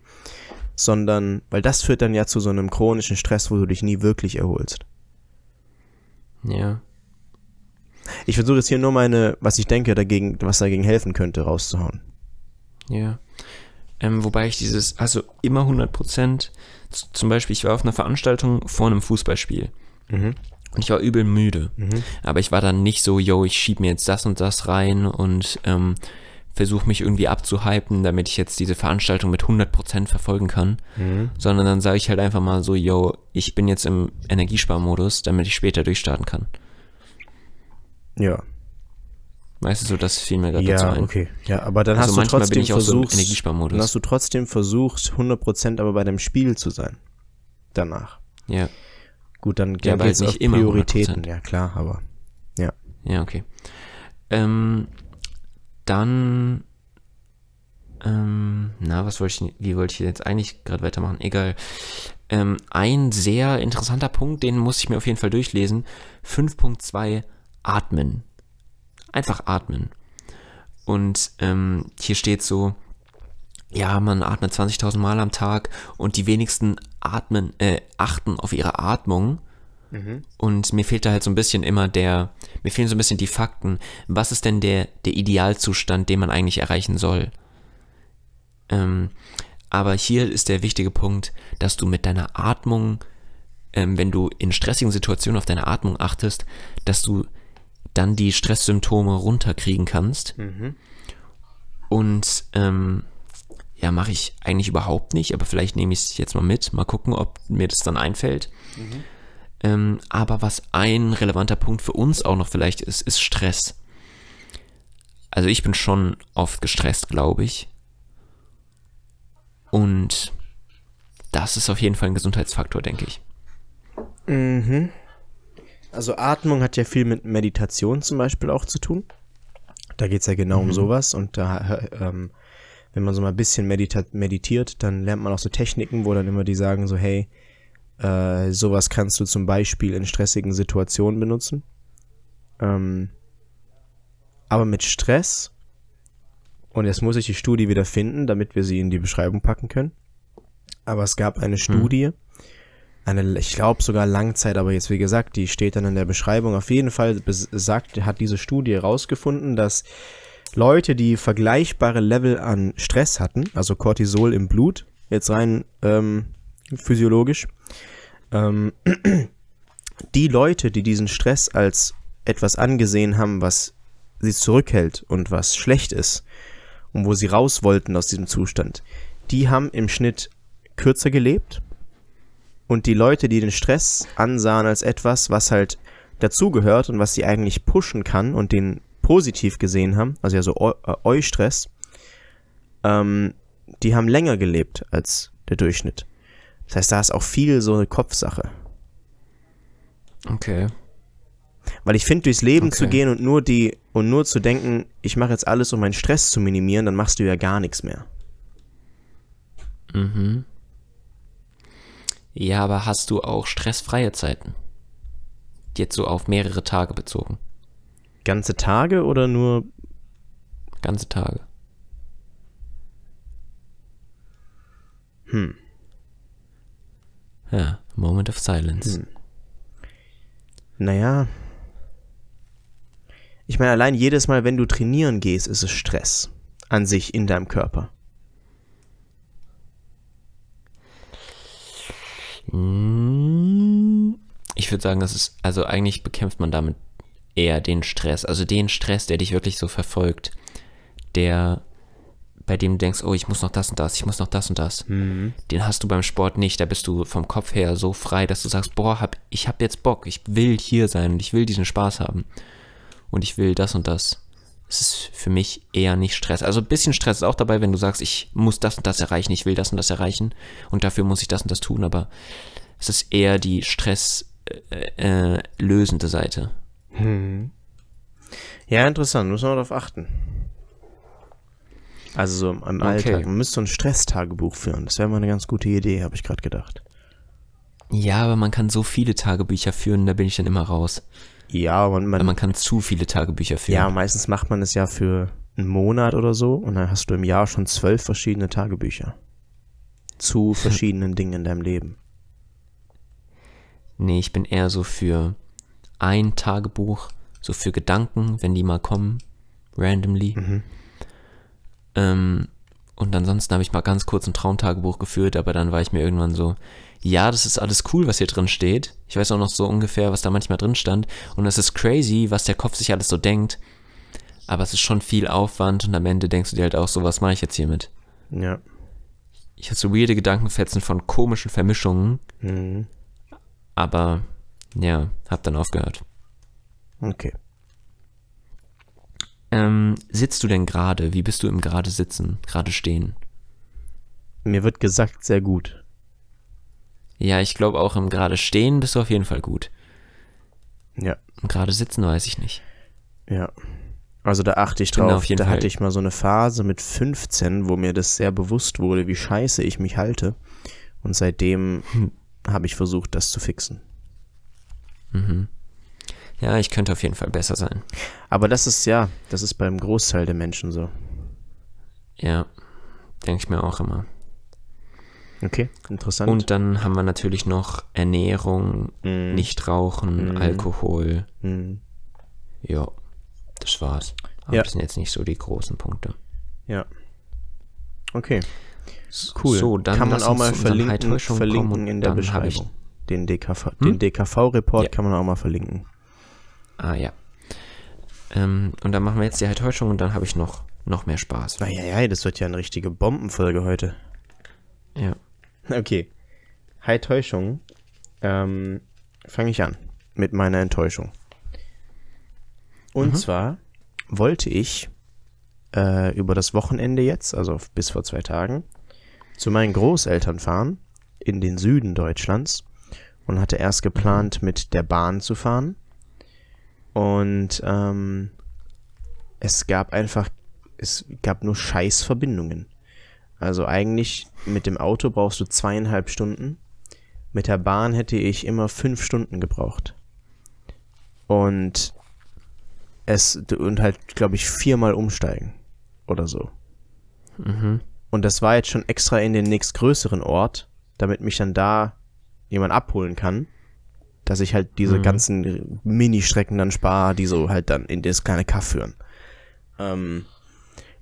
sondern, weil das führt dann ja zu so einem chronischen Stress, wo du dich nie wirklich erholst. Ja. Ich versuche jetzt hier nur meine, was ich denke, dagegen, was dagegen helfen könnte, rauszuhauen. Ja. Ähm, wobei ich dieses, also immer 100 Prozent, zum Beispiel, ich war auf einer Veranstaltung vor einem Fußballspiel Mhm. Und ich war übel müde. Mhm. Aber ich war dann nicht so, yo, ich schieb mir jetzt das und das rein und ähm, versuche mich irgendwie abzuhypen, damit ich jetzt diese Veranstaltung mit 100 Prozent verfolgen kann. Mhm. Sondern dann sage ich halt einfach mal so, yo, ich bin jetzt im Energiesparmodus, damit ich später durchstarten kann. Ja. Weißt du, so, das fiel mir gerade Ja, dazu ein. okay. Ja, aber dann Also hast du trotzdem bin ich auch so im versucht, Energiesparmodus. dann hast du trotzdem versucht, 100% aber bei dem Spiel zu sein. Danach. Ja, Gut, dann, Ja, aber geht's nicht immer Prioritäten. 100%. Ja, klar, aber ja. ja, okay. Ähm, dann, ähm, na, was wollte ich, wie wollte ich jetzt eigentlich gerade weitermachen? Egal. Ähm, ein sehr interessanter Punkt, den muss ich mir auf jeden Fall durchlesen. 5.2 Atmen. Einfach atmen. Und ähm, hier steht so, ja, man atmet 20.000 Mal am Tag und die wenigsten atmen, äh, achten auf ihre Atmung. Und mir fehlt da halt so ein bisschen immer der, mir fehlen so ein bisschen die Fakten. Was ist denn der, der Idealzustand, den man eigentlich erreichen soll? Ähm, aber hier ist der wichtige Punkt, dass du mit deiner Atmung, ähm, wenn du in stressigen Situationen auf deine Atmung achtest, dass du dann die Stresssymptome runterkriegen kannst. Und ähm, ja, mache ich eigentlich überhaupt nicht, aber vielleicht nehme ich es jetzt mal mit. Mal gucken, ob mir das dann einfällt. Ähm, aber was ein relevanter Punkt für uns auch noch vielleicht ist, ist Stress. Also ich bin schon oft gestresst, glaube ich. Und das ist auf jeden Fall ein Gesundheitsfaktor, denke ich. Mhm. Also Atmung hat ja viel mit Meditation zum Beispiel auch zu tun. Da geht's ja genau um sowas und da, ähm, wenn man so mal ein bisschen meditiert, dann lernt man auch so Techniken, wo dann immer die sagen so, hey, äh, sowas kannst du zum Beispiel in stressigen Situationen benutzen. Ähm, aber mit Stress, und jetzt muss ich die Studie wieder finden, damit wir sie in die Beschreibung packen können. Aber es gab eine Studie, eine, ich glaube sogar Langzeit, aber jetzt wie gesagt, die steht dann in der Beschreibung. Auf jeden Fall sagt, hat diese Studie herausgefunden, dass Leute, die vergleichbare Level an Stress hatten, also Cortisol im Blut, jetzt rein ähm, physiologisch, ähm, [clears throat] die Leute, die diesen Stress als etwas angesehen haben, was sie zurückhält und was schlecht ist und wo sie raus wollten aus diesem Zustand, die haben im Schnitt kürzer gelebt und die Leute, die den Stress ansahen als etwas, was halt dazugehört und was sie eigentlich pushen kann und den positiv gesehen haben, also ja so äh, Eustress, ähm, die haben länger gelebt als der Durchschnitt. Das heißt, da ist auch viel so eine Kopfsache. Okay. Weil ich finde, durchs Leben Okay. zu gehen und nur die und nur zu denken, ich mache jetzt alles, um meinen Stress zu minimieren, dann machst du ja gar nichts mehr. Mhm. Ja, aber hast du auch stressfreie Zeiten? Jetzt so auf mehrere Tage bezogen. Ganze Tage oder nur Ganze Tage. Hm. Ja, Moment of Silence. Hm. Naja. Ich meine, allein jedes Mal, wenn du trainieren gehst, ist es Stress an sich in deinem Körper. Mm, Ich würde sagen, das ist, also eigentlich bekämpft man damit eher den Stress. Also den Stress, der dich wirklich so verfolgt. Der, bei dem du denkst, oh, ich muss noch das und das, ich muss noch das und das. Den hast du beim Sport nicht. Da bist du vom Kopf her so frei, dass du sagst, boah, hab, ich hab jetzt Bock, ich will hier sein und ich will diesen Spaß haben. Und ich will das und das. Es ist für mich eher nicht Stress. Also ein bisschen Stress ist auch dabei, wenn du sagst, ich muss das und das erreichen, ich will das und das erreichen und dafür muss ich das und das tun, aber es ist eher die stresslösende äh, lösende Seite. Ja, interessant, muss man darauf achten. Also so im Alltag. Man müsste so ein Stresstagebuch führen. Das wäre mal eine ganz gute Idee, habe ich gerade gedacht. Ja, aber man kann so viele Tagebücher führen, da bin ich dann immer raus. Ja, man, man, man kann zu viele Tagebücher führen. ja, meistens macht man es ja für einen Monat oder so und dann hast du im Jahr schon zwölf verschiedene Tagebücher. Zu [laughs] verschiedenen Dingen in deinem Leben. Nee, ich bin eher so für ein Tagebuch, so für Gedanken, wenn die mal kommen, randomly. Ähm, und ansonsten habe ich mal ganz kurz ein Traumtagebuch geführt, aber dann war ich mir irgendwann so, ja, das ist alles cool, was hier drin steht. Ich weiß auch noch so ungefähr, was da manchmal drin stand. Und es ist crazy, was der Kopf sich alles so denkt. Aber es ist schon viel Aufwand und am Ende denkst du dir halt auch so, was mache ich jetzt hiermit? Ja. Ich hatte so weirde Gedankenfetzen von komischen Vermischungen, Mhm. aber ja, hab dann aufgehört. Okay. Ähm, sitzt du denn gerade? Wie bist du im gerade sitzen, gerade stehen? Mir wird gesagt, sehr gut. Ja, ich glaube auch im gerade stehen bist du auf jeden Fall gut. Ja. Im gerade sitzen weiß ich nicht. Ja. Also da achte ich drauf. auf jeden da Fall- hatte ich mal so eine Phase mit 15, wo mir das sehr bewusst wurde, wie scheiße ich mich halte. Und seitdem Hm. habe ich versucht, das zu fixen. Ja, ich könnte auf jeden Fall besser sein. Aber das ist ja, das ist beim Großteil der Menschen so. Ja, denke ich mir auch immer. Okay, interessant. Und dann haben wir natürlich noch Ernährung, Mhm. nicht rauchen, Mhm. Alkohol. Hm, Ja, das war's. Aber Ja. das sind jetzt nicht so die großen Punkte. ja. Okay, cool. So, dann kann man auch mal verlinken, verlinken in der dann Beschreibung. Den DKV, Hm? den DKV-Report Ja. kann man auch mal verlinken. Ah ja. Ähm, und dann machen wir jetzt die Enttäuschung und dann habe ich noch, noch mehr Spaß. Eieiei, das wird ja eine richtige Bombenfolge heute. Ja. Okay. Hi Täuschung. Ähm, fange ich an mit meiner Enttäuschung. Und Mhm. zwar wollte ich äh, über das Wochenende jetzt, also bis vor zwei Tagen, zu meinen Großeltern fahren in den Süden Deutschlands und hatte erst geplant, mit der Bahn zu fahren. Und ähm, es gab einfach, es gab nur Scheißverbindungen. Also eigentlich mit dem Auto brauchst du zweieinhalb Stunden. Mit der Bahn hätte ich immer fünf Stunden gebraucht. Und es, und halt, glaube ich, viermal umsteigen. Oder so. Mhm. Und das war jetzt schon extra in den nächstgrößeren Ort, damit mich dann da jemand abholen kann. Dass ich halt diese Mhm. ganzen Mini-Strecken dann spare, die so halt dann in das kleine Kaff führen. Ähm,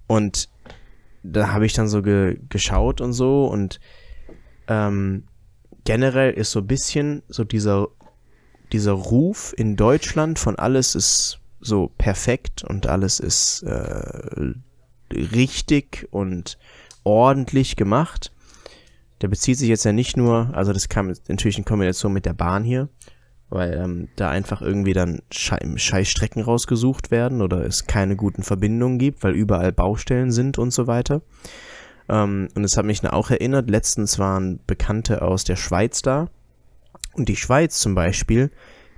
und da habe ich dann so ge geschaut und so und ähm, generell ist so ein bisschen so dieser, dieser Ruf in Deutschland von alles ist so perfekt und alles ist äh, richtig und ordentlich gemacht. Der bezieht sich jetzt ja nicht nur, also das kam natürlich in Kombination mit der Bahn hier, weil ähm, da einfach irgendwie dann scheiß Strecken rausgesucht werden oder es keine guten Verbindungen gibt, weil überall Baustellen sind und so weiter. Ähm, und es hat mich auch erinnert, letztens waren Bekannte aus der Schweiz da und die Schweiz zum Beispiel,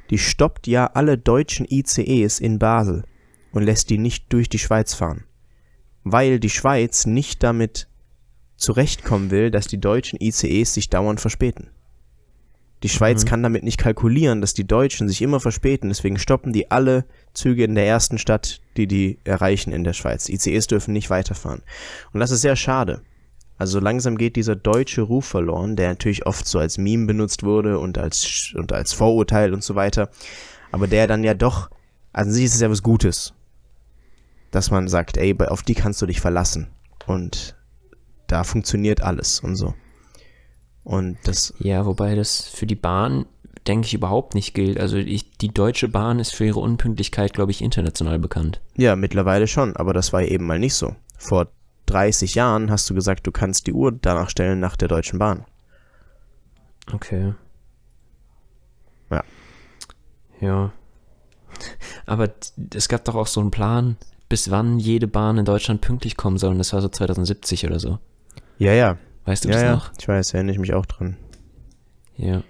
die stoppt ja alle deutschen ICEs in Basel und lässt die nicht durch die Schweiz fahren, weil die Schweiz nicht damit zurechtkommen will, dass die deutschen ICEs sich dauernd verspäten. Die Schweiz mhm. kann damit nicht kalkulieren, dass die Deutschen sich immer verspäten, deswegen stoppen die alle Züge in der ersten Stadt, die die erreichen in der Schweiz. ICEs dürfen nicht weiterfahren. Und das ist sehr schade. Also langsam geht dieser deutsche Ruf verloren, der natürlich oft so als Meme benutzt wurde und als, und als Vorurteil und so weiter. Aber der dann ja doch, an sich ist es ja was Gutes. Dass man sagt, ey, auf die kannst du dich verlassen. Und da funktioniert alles und so. Und das. Ja, wobei das für die Bahn, denke ich, überhaupt nicht gilt. Also ich, die Deutsche Bahn ist für ihre Unpünktlichkeit, glaube ich, international bekannt. Ja, mittlerweile schon, aber das war eben mal nicht so. Vor 30 Jahren hast du gesagt, du kannst die Uhr danach stellen nach der Deutschen Bahn. Okay. Ja. Ja. [laughs] Aber es gab doch auch so einen Plan, bis wann jede Bahn in Deutschland pünktlich kommen soll. Und das war so 2070 oder so. Ja, ja. Weißt du ja, das ja. noch? Ich weiß, erinnere ich mich auch dran. Ja.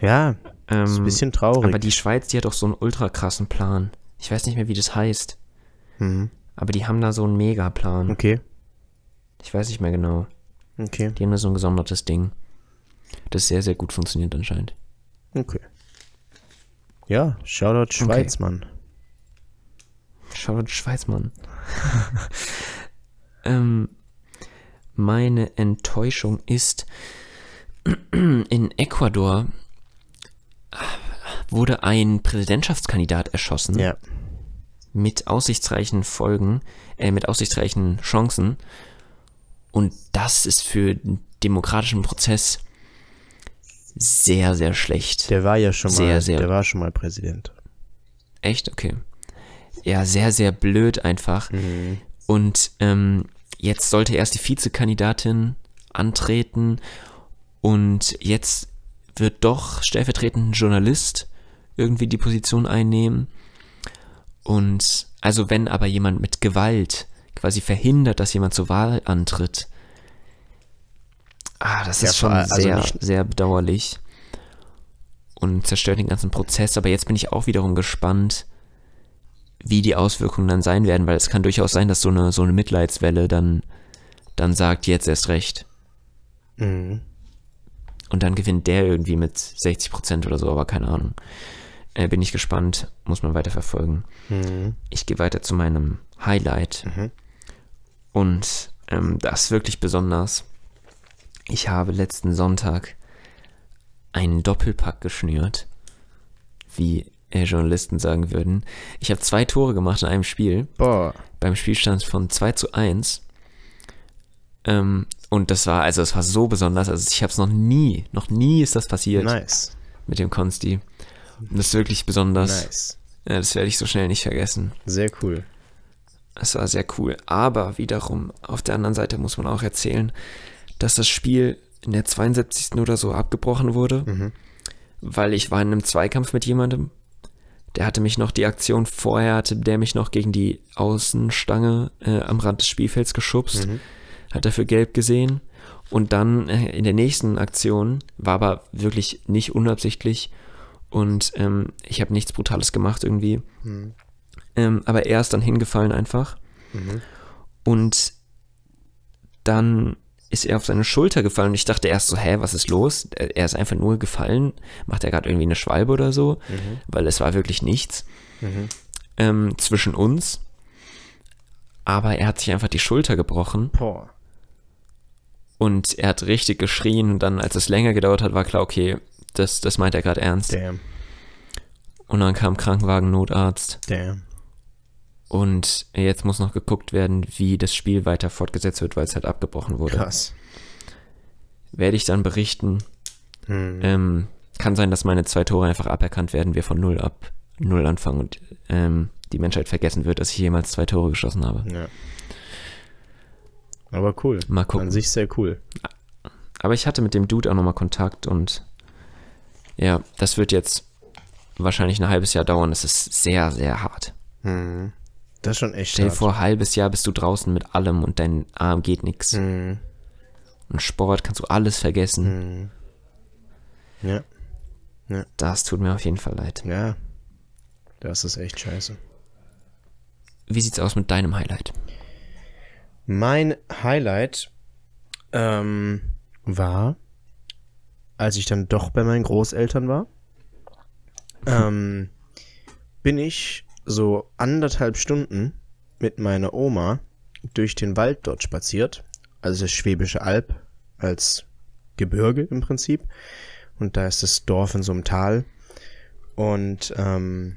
Ja, Ähm, ist ein bisschen traurig. aber die Schweiz, die hat auch so einen ultra krassen Plan. Ich weiß nicht mehr, wie das heißt. mhm. Aber die haben da so einen Megaplan. Okay, Ich weiß nicht mehr genau. okay, Die haben da so ein gesondertes Ding. Das sehr, sehr gut funktioniert anscheinend. okay. Ja, Shoutout Schweiz, Mann. Schau Schweizmann. [laughs] ähm, meine Enttäuschung ist, [clears throat] in Ecuador wurde ein Präsidentschaftskandidat erschossen Ja, mit aussichtsreichen Folgen, äh, mit aussichtsreichen Chancen. Und das ist für den demokratischen Prozess sehr, sehr schlecht. der war ja schon Sehr, mal, sehr- der war schon mal Präsident. Echt? Okay. Ja, sehr, sehr blöd einfach. Mhm. Und ähm, jetzt sollte erst die Vizekandidatin antreten und jetzt wird doch stellvertretend ein Journalist irgendwie die Position einnehmen. Und also wenn aber jemand mit Gewalt quasi verhindert, dass jemand zur Wahl antritt, ah, das Ja, ist schon also sehr, sehr bedauerlich und zerstört den ganzen Prozess. Aber jetzt bin ich auch wiederum gespannt, wie die Auswirkungen dann sein werden, weil es kann durchaus sein, dass so eine, so eine Mitleidswelle dann, dann sagt, jetzt erst recht. Mhm. Und dann gewinnt der irgendwie mit 60 Prozent oder so, aber keine Ahnung. Äh, bin ich gespannt, muss man weiter verfolgen. Mhm. Ich gehe weiter zu meinem Highlight. Mhm. Und ähm, das ist wirklich besonders. Ich habe letzten Sonntag einen Doppelpack geschnürt, wie äh, Journalisten sagen würden. Ich habe zwei Tore gemacht in einem Spiel. Boah, beim Spielstand von 2 zu 1. Ähm, und das war, also es war so besonders, also ich habe es noch nie, noch nie ist das passiert nice, mit dem Konsti. Und das ist wirklich besonders. nice. Ja, das werde ich so schnell nicht vergessen. Sehr cool. Es war sehr cool. Aber wiederum, auf der anderen Seite muss man auch erzählen, dass das Spiel in der 72. oder so abgebrochen wurde, Mhm. weil ich war in einem Zweikampf mit jemandem. Der hatte mich noch, die Aktion vorher hatte der mich noch gegen die Außenstange äh, am Rand des Spielfelds geschubst, Mhm. hat dafür gelb gesehen. Und dann äh, in der nächsten Aktion war aber wirklich nicht unabsichtlich und ähm, ich habe nichts Brutales gemacht irgendwie. Mhm. Ähm, aber er ist dann hingefallen einfach. Mhm. Und dann ist er auf seine Schulter gefallen und ich dachte erst so, hä, was ist los? Er ist einfach nur gefallen. Macht er gerade irgendwie eine Schwalbe oder so? Mhm. Weil es war wirklich nichts Mhm. ähm, zwischen uns. Aber er hat sich einfach die Schulter gebrochen Boah. und er hat richtig geschrien und dann, als es länger gedauert hat, war klar, okay, das, das meint er gerade ernst. Damn, Und dann kam Krankenwagen, Notarzt damn. Und jetzt muss noch geguckt werden, wie das Spiel weiter fortgesetzt wird, weil es halt abgebrochen wurde. Krass. werde ich dann berichten. Hm. Ähm, kann sein, dass meine zwei Tore einfach aberkannt werden, wir von null ab null anfangen und ähm, die Menschheit vergessen wird, dass ich jemals zwei Tore geschossen habe. Ja. Aber cool. Mal gucken. An sich sehr cool. Aber ich hatte mit dem Dude auch nochmal Kontakt und ja, das wird jetzt wahrscheinlich ein halbes Jahr dauern. Das ist sehr, sehr hart. Hm. Das ist schon echt Stell dir vor, ein halbes Jahr bist du draußen mit allem und dein Arm geht nichts. Hm. Und Sport kannst du alles vergessen. Hm. Ja. ja. Das tut mir auf jeden Fall leid. Ja. Das ist echt scheiße. Wie sieht's aus mit deinem Highlight? Mein Highlight ähm, war, als ich dann doch bei meinen Großeltern war, ähm, bin ich so anderthalb Stunden mit meiner Oma durch den Wald dort spaziert, also das Schwäbische Alb als Gebirge im Prinzip. Und da ist das Dorf in so einem Tal. Und ähm,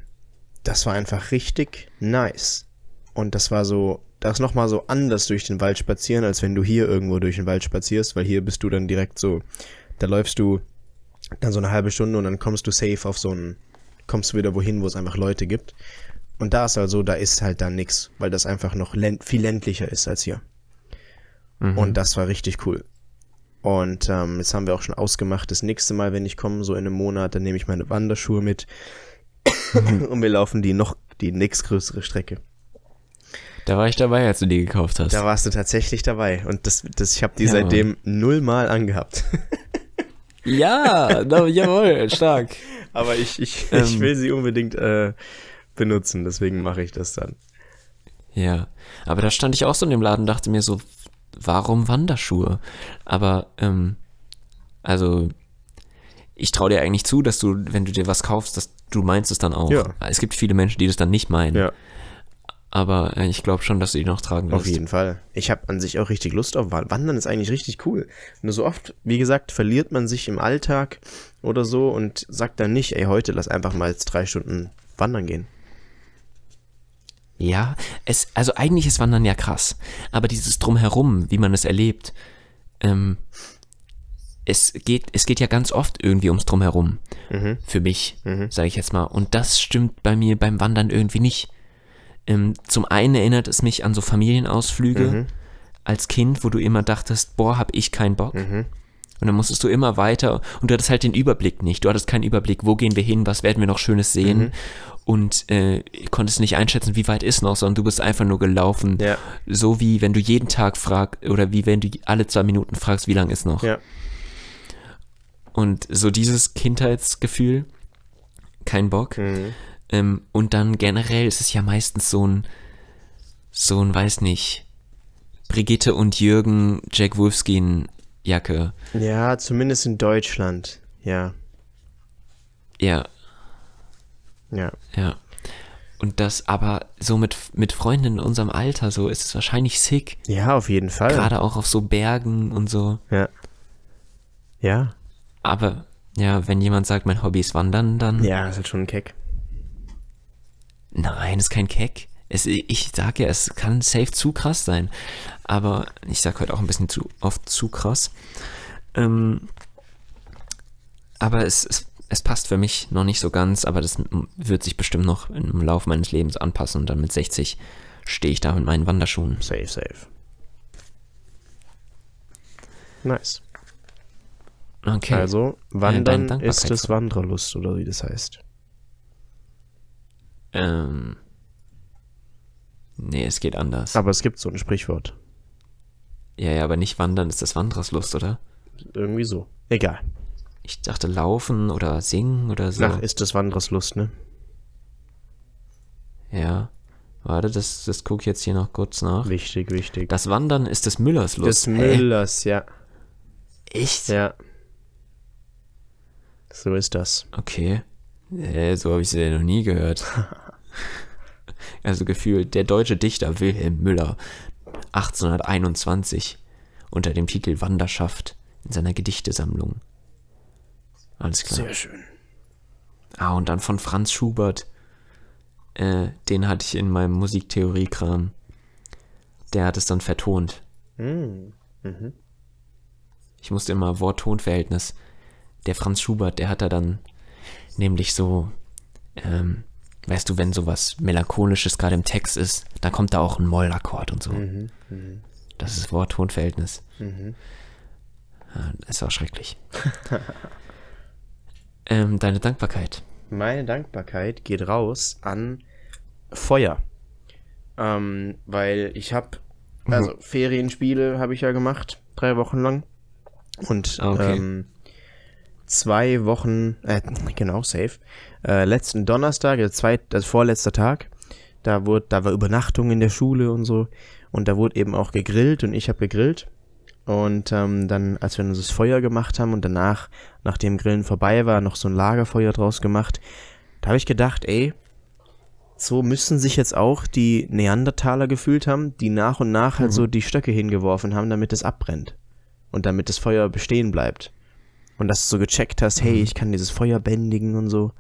das war einfach richtig nice. Und das war so, das nochmal so anders durch den Wald spazieren, als wenn du hier irgendwo durch den Wald spazierst, weil hier bist du dann direkt so, da läufst du dann so eine halbe Stunde und dann kommst du safe auf so einen, kommst du wieder wohin, wo es einfach Leute gibt. Und da ist also, da ist halt dann nix, weil das einfach noch länd viel ländlicher ist als hier. Mhm. Und das war richtig cool. Und ähm, jetzt haben wir auch schon ausgemacht, das nächste Mal, wenn ich komme, so in einem Monat, dann nehme ich meine Wanderschuhe mit [laughs] und wir laufen die noch, die nächstgrößere Strecke. Da war ich dabei, als du die gekauft hast. Da warst du tatsächlich dabei. Und das, das, ich habe die ja, seitdem Mann. nullmal angehabt. ja, no, jawohl, stark. [laughs] Aber ich, ich, ähm, ich will sie unbedingt äh, benutzen, deswegen mache ich das dann. Ja, aber da stand ich auch so in dem Laden und dachte mir so, warum Wanderschuhe? Aber, ähm, also, ich traue dir eigentlich zu, dass du, wenn du dir was kaufst, dass du meinst es dann auch. Ja. Es gibt viele Menschen, die das dann nicht meinen. Ja. Aber äh, ich glaube schon, dass du die noch tragen wirst. Auf jeden Fall. Ich habe an sich auch richtig Lust auf Wandern. Ist eigentlich richtig cool. Nur so oft, wie gesagt, verliert man sich im Alltag oder so und sagt dann nicht, ey, heute lass einfach mal jetzt drei Stunden wandern gehen. Ja, es, also eigentlich ist Wandern ja krass. Aber dieses Drumherum, wie man es erlebt, ähm, es geht, es geht ja ganz oft irgendwie ums Drumherum. Mhm. Für mich, mhm. sage ich jetzt mal. Und das stimmt bei mir beim Wandern irgendwie nicht. Ähm, zum einen erinnert es mich an so Familienausflüge mhm. als Kind, wo du immer dachtest, boah, hab ich keinen Bock. Mhm. Und dann musstest du immer weiter und du hattest halt den Überblick nicht. Du hattest keinen Überblick, wo gehen wir hin, was werden wir noch Schönes sehen. Mhm. Und äh, konntest nicht einschätzen, wie weit ist noch, sondern du bist einfach nur gelaufen. Ja. So wie wenn du jeden Tag fragst, oder wie wenn du alle zwei Minuten fragst, wie lang ist noch. Ja. Und so dieses Kindheitsgefühl, kein Bock. Mhm. Ähm, und dann generell ist es ja meistens so ein, so ein, weiß nicht, Brigitte und Jürgen Jack Wolfskin Jacke. Ja, zumindest in Deutschland, ja. Ja. Ja. Ja. Und das aber so mit, mit Freunden in unserem Alter, so ist es wahrscheinlich sick. Ja, auf jeden Fall. Gerade auch auf so Bergen und so. Ja. Ja. Aber, ja, wenn jemand sagt, mein Hobby ist Wandern, dann. Ja, ist halt schon ein Keck. Nein, ist kein Keck. Es, ich sag ja, es kann safe zu krass sein. Aber ich sag heute auch ein bisschen zu oft zu krass. Ähm, aber es, es, es passt für mich noch nicht so ganz, aber das wird sich bestimmt noch im Laufe meines Lebens anpassen und dann mit 60 stehe ich da mit meinen Wanderschuhen. Safe, safe. Nice. Okay. Also, Wandern ja, ist es Wanderlust, oder wie das heißt. Ähm. Nee, es geht anders. Aber es gibt so ein Sprichwort. Ja, ja, aber nicht wandern ist das Wandererslust, oder? Irgendwie so. Egal. Ich dachte laufen oder singen oder so. Ach, ist das Wandererslust, ne? Ja. Warte, das, das gucke ich jetzt hier noch kurz nach. Wichtig, wichtig. Das Wandern ist des Müllers Lust. Des Müllers, Hä? ja. Echt? Ja. So ist das. Okay. Äh, so habe ich sie ja noch nie gehört. [laughs] [laughs] also gefühlt, der deutsche Dichter Wilhelm Müller 1821 unter dem Titel Wanderschaft in seiner Gedichtesammlung. Alles klar. Sehr schön. Ah, und dann von Franz Schubert. Äh, den hatte ich in meinem Musiktheorie-Kram. Der hat es dann vertont. Mm. Mhm. Ich musste immer Wort-Ton-Verhältnis der Franz Schubert, der hat da dann nämlich so, ähm, weißt du, wenn sowas Melancholisches gerade im Text ist, dann kommt da auch ein Mollakkord und so. Mhm, mh. Das ist Wort-Ton-Verhältnis. Mhm. Ja, ist auch schrecklich. [laughs] ähm, deine Dankbarkeit. Meine Dankbarkeit geht raus an Feuer. Ähm, weil ich habe, also mhm. Ferienspiele habe ich ja gemacht, drei Wochen lang. Und ah, okay. ähm, zwei Wochen, äh, genau, safe. Äh, letzten Donnerstag, der zweit, also vorletzter Tag, da wurde, da war Übernachtung in der Schule und so. Und da wurde eben auch gegrillt und ich habe gegrillt. Und ähm, dann, als wir uns das Feuer gemacht haben und danach, nachdem Grillen vorbei war, noch so ein Lagerfeuer draus gemacht, da habe ich gedacht, ey, so müssen sich jetzt auch die Neandertaler gefühlt haben, die nach und nach halt mhm. so die Stöcke hingeworfen haben, damit es abbrennt. Und damit das Feuer bestehen bleibt. Und dass du so gecheckt hast, hey, mhm. ich kann dieses Feuer bändigen und so.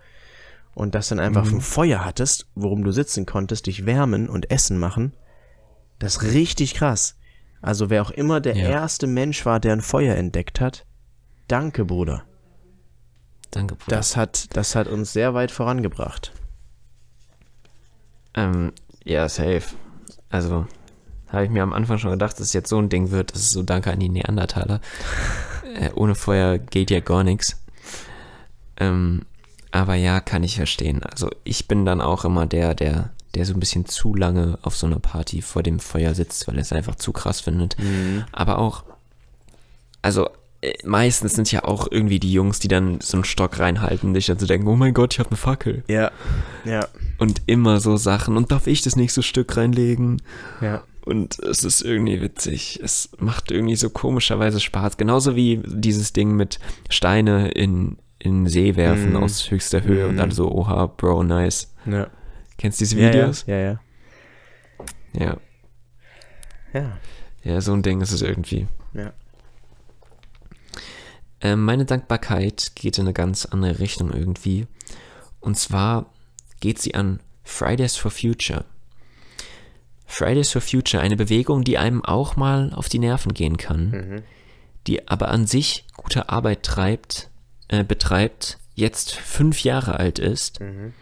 Und dass dann einfach mhm. ein Feuer hattest, worum du sitzen konntest, dich wärmen und Essen machen. Das ist richtig krass. Also wer auch immer der ja. erste Mensch war, der ein Feuer entdeckt hat, danke, Bruder. Danke, Bruder. Das hat, das hat uns sehr weit vorangebracht. Ähm, ja, safe. Also, habe ich mir am Anfang schon gedacht, dass es jetzt so ein Ding wird. Das ist so Danke an die Neandertaler. [laughs] äh, ohne Feuer geht ja gar nichts. Ähm, aber ja, kann ich verstehen. Also, ich bin dann auch immer der, der, der so ein bisschen zu lange auf so einer Party vor dem Feuer sitzt, weil er es einfach zu krass findet. Mhm. Aber auch, also äh, meistens sind ja auch irgendwie die Jungs, die dann so einen Stock reinhalten, dich dann so denken, oh mein Gott, ich habe eine Fackel. Ja, ja. Und immer so Sachen, und darf ich das nächste Stück reinlegen? Ja. Und es ist irgendwie witzig. Es macht irgendwie so komischerweise Spaß. Genauso wie dieses Ding mit Steine in, in See werfen mm. aus höchster Höhe mm. und dann mhm. so, oha, Bro, nice. Ja. Kennst du diese Videos? Ja, ja. Ja. Ja. Ja, ja so ein Ding ist es irgendwie. Ja. Ähm, meine Dankbarkeit geht in eine ganz andere Richtung irgendwie. Und zwar geht sie an Fridays for Future. Fridays for Future, eine Bewegung, die einem auch mal auf die Nerven gehen kann, mhm. die aber an sich gute Arbeit treibt, äh, betreibt, jetzt fünf Jahre alt ist. Mhm.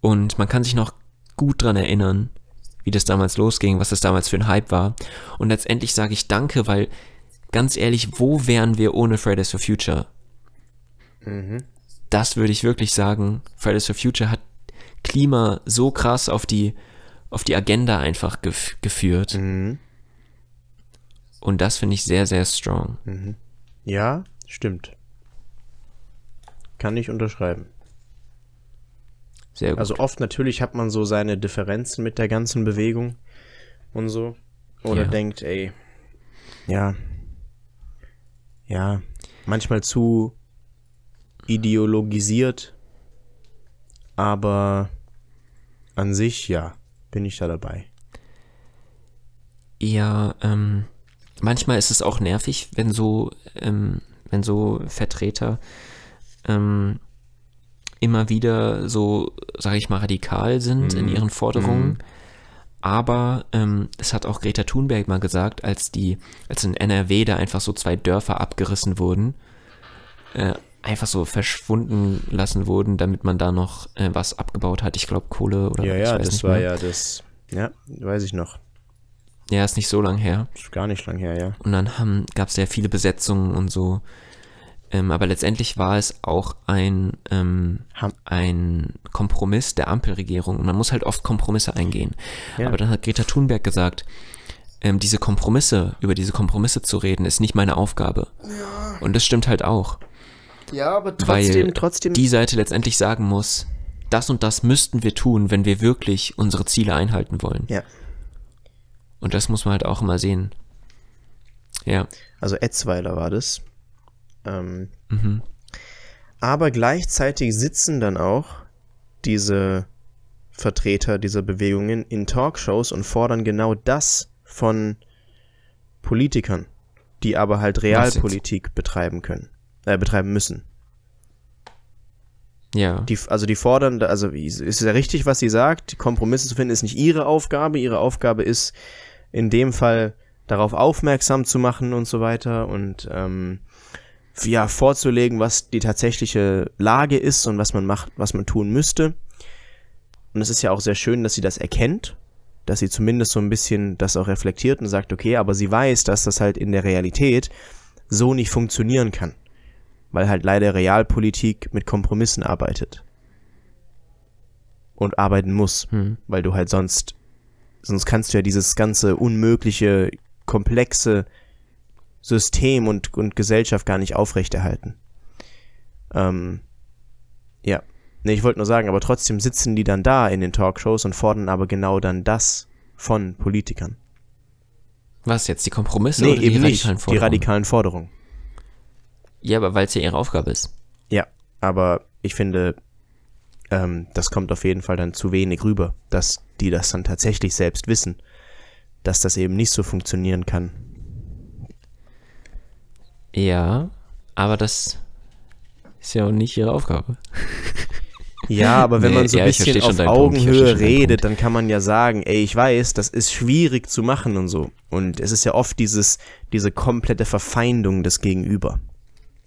Und man kann sich noch gut dran erinnern, wie das damals losging, was das damals für ein Hype war. Und letztendlich sage ich Danke, weil ganz ehrlich, wo wären wir ohne Fridays for Future? Mhm. Das würde ich wirklich sagen. Fridays for Future hat Klima so krass auf die, auf die Agenda einfach gef geführt. Mhm. Und das finde ich sehr, sehr strong. Mhm. Ja, stimmt. Kann ich unterschreiben. Sehr gut. Also oft natürlich hat man so seine Differenzen mit der ganzen Bewegung und so. Oder ja. denkt, ey, ja, ja, manchmal zu ideologisiert, aber an sich, ja, bin ich da dabei. Ja, ähm, manchmal ist es auch nervig, wenn so, ähm, wenn so Vertreter ähm, immer wieder so, sage ich mal, radikal sind mm. in mhm. ihren Forderungen. Mm. Aber ähm, es hat auch Greta Thunberg mal gesagt, als die, als in NRW da einfach so zwei Dörfer abgerissen wurden, äh, einfach so verschwunden lassen wurden, damit man da noch äh, was abgebaut hat. Ich glaube Kohle oder Ja, ja, das war mehr. ja das. Ja, weiß ich noch. Ja, ist nicht so lang her. Ist gar nicht lang her, ja. Und dann gab es sehr viele Besetzungen und so. Ähm, aber letztendlich war es auch ein, ähm, ein Kompromiss der Ampelregierung. Und man muss halt oft Kompromisse eingehen. Ja. Aber dann hat Greta Thunberg gesagt, ähm, diese Kompromisse, über diese Kompromisse zu reden, ist nicht meine Aufgabe. Ja. Und das stimmt halt auch. Ja, aber trotzdem, weil trotzdem. Die Seite letztendlich sagen muss, das und das müssten wir tun, wenn wir wirklich unsere Ziele einhalten wollen. Ja. Und das muss man halt auch immer sehen. Ja. Also Etzweiler war das. Ähm, mhm. Aber gleichzeitig sitzen dann auch diese Vertreter dieser Bewegungen in Talkshows und fordern genau das von Politikern, die aber halt Realpolitik betreiben können, äh, betreiben müssen. Ja. Die, also die fordern, also ist es ja richtig, was sie sagt, Kompromisse zu finden ist nicht ihre Aufgabe. Ihre Aufgabe ist in dem Fall darauf aufmerksam zu machen und so weiter und ähm, ja, vorzulegen, was die tatsächliche Lage ist und was man macht, was man tun müsste. Und es ist ja auch sehr schön, dass sie das erkennt, dass sie zumindest so ein bisschen das auch reflektiert und sagt, okay, aber sie weiß, dass das halt in der Realität so nicht funktionieren kann. Weil halt leider Realpolitik mit Kompromissen arbeitet. Und arbeiten muss, hm. weil du halt sonst, sonst kannst du ja dieses ganze unmögliche, komplexe System und, und Gesellschaft gar nicht aufrechterhalten. Ähm, ja. Nee, ich wollte nur sagen, aber trotzdem sitzen die dann da in den Talkshows und fordern aber genau dann das von Politikern. Was jetzt, die Kompromisse nee, oder eben die radikalen nicht, Forderungen? Die radikalen Forderungen. Ja, aber weil es ja ihre Aufgabe ist. Ja, aber ich finde, ähm, das kommt auf jeden Fall dann zu wenig rüber, dass die das dann tatsächlich selbst wissen, dass das eben nicht so funktionieren kann. Ja, aber das ist ja auch nicht ihre Aufgabe. [laughs] Ja, aber wenn nee, man so ein ja, bisschen auf Augenhöhe redet, dann kann man ja sagen, ey, ich weiß, das ist schwierig zu machen und so. Und es ist ja oft dieses, diese komplette Verfeindung des Gegenüber.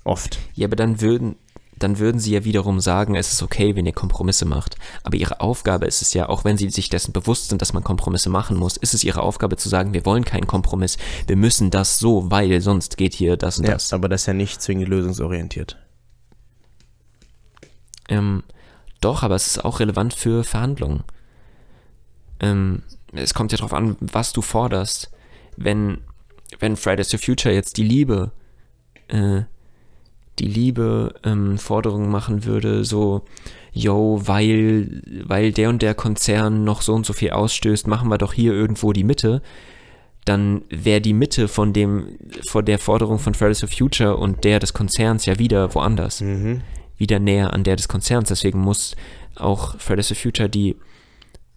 Oft. Ja, aber dann würden, dann würden sie ja wiederum sagen, es ist okay, wenn ihr Kompromisse macht. Aber ihre Aufgabe ist es ja, auch wenn sie sich dessen bewusst sind, dass man Kompromisse machen muss, ist es ihre Aufgabe zu sagen, wir wollen keinen Kompromiss, wir müssen das so, weil sonst geht hier das und ja, das. Aber das ist ja nicht zwingend lösungsorientiert. Ähm, doch, aber es ist auch relevant für Verhandlungen. Ähm, es kommt ja darauf an, was du forderst. Wenn, wenn Fridays for Future jetzt die Liebe äh, die Liebe ähm, Forderungen machen würde, so, yo, weil, weil der und der Konzern noch so und so viel ausstößt, machen wir doch hier irgendwo die Mitte, dann wäre die Mitte von dem, von der Forderung von Fridays for Future und der des Konzerns ja wieder woanders. Mhm. Wieder näher an der des Konzerns. Deswegen muss auch Fridays for Future die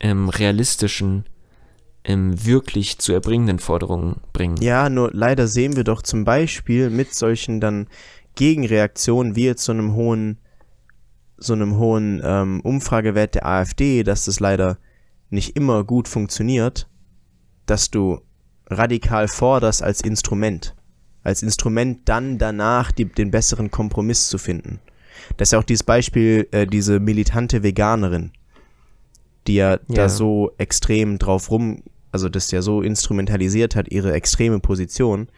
ähm, realistischen ähm, wirklich zu erbringenden Forderungen bringen. Ja, nur leider sehen wir doch zum Beispiel mit solchen dann Gegenreaktion wie jetzt so einem hohen, so einem hohen ähm, Umfragewert der AfD, dass das leider nicht immer gut funktioniert, dass du radikal forderst als Instrument. Als Instrument dann danach die, den besseren Kompromiss zu finden. Das ist ja auch dieses Beispiel, äh, diese militante Veganerin, die ja, ja, da so extrem drauf rum, also das ja so instrumentalisiert hat, ihre extreme Position,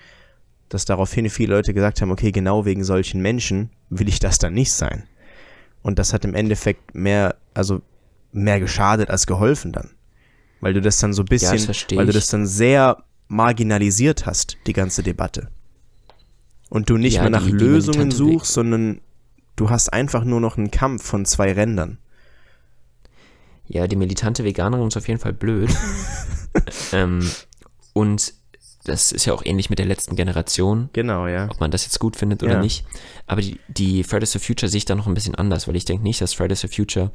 dass daraufhin viele Leute gesagt haben, okay, genau wegen solchen Menschen will ich das dann nicht sein. Und das hat im Endeffekt mehr, also mehr geschadet als geholfen dann. Weil du das dann so ein bisschen, ja, weil du das dann sehr marginalisiert hast, die ganze Debatte. Und du nicht ja, mehr nach die, Lösungen die suchst, sondern du hast einfach nur noch einen Kampf von zwei Rändern. Ja, die militante Veganerin ist auf jeden Fall blöd. [laughs] ähm, und das ist ja auch ähnlich mit der letzten Generation. Genau, ja. Ob man das jetzt gut findet oder ja. nicht. Aber die, die Fridays for Future sehe ich da noch ein bisschen anders, weil ich denke nicht, dass Fridays for Future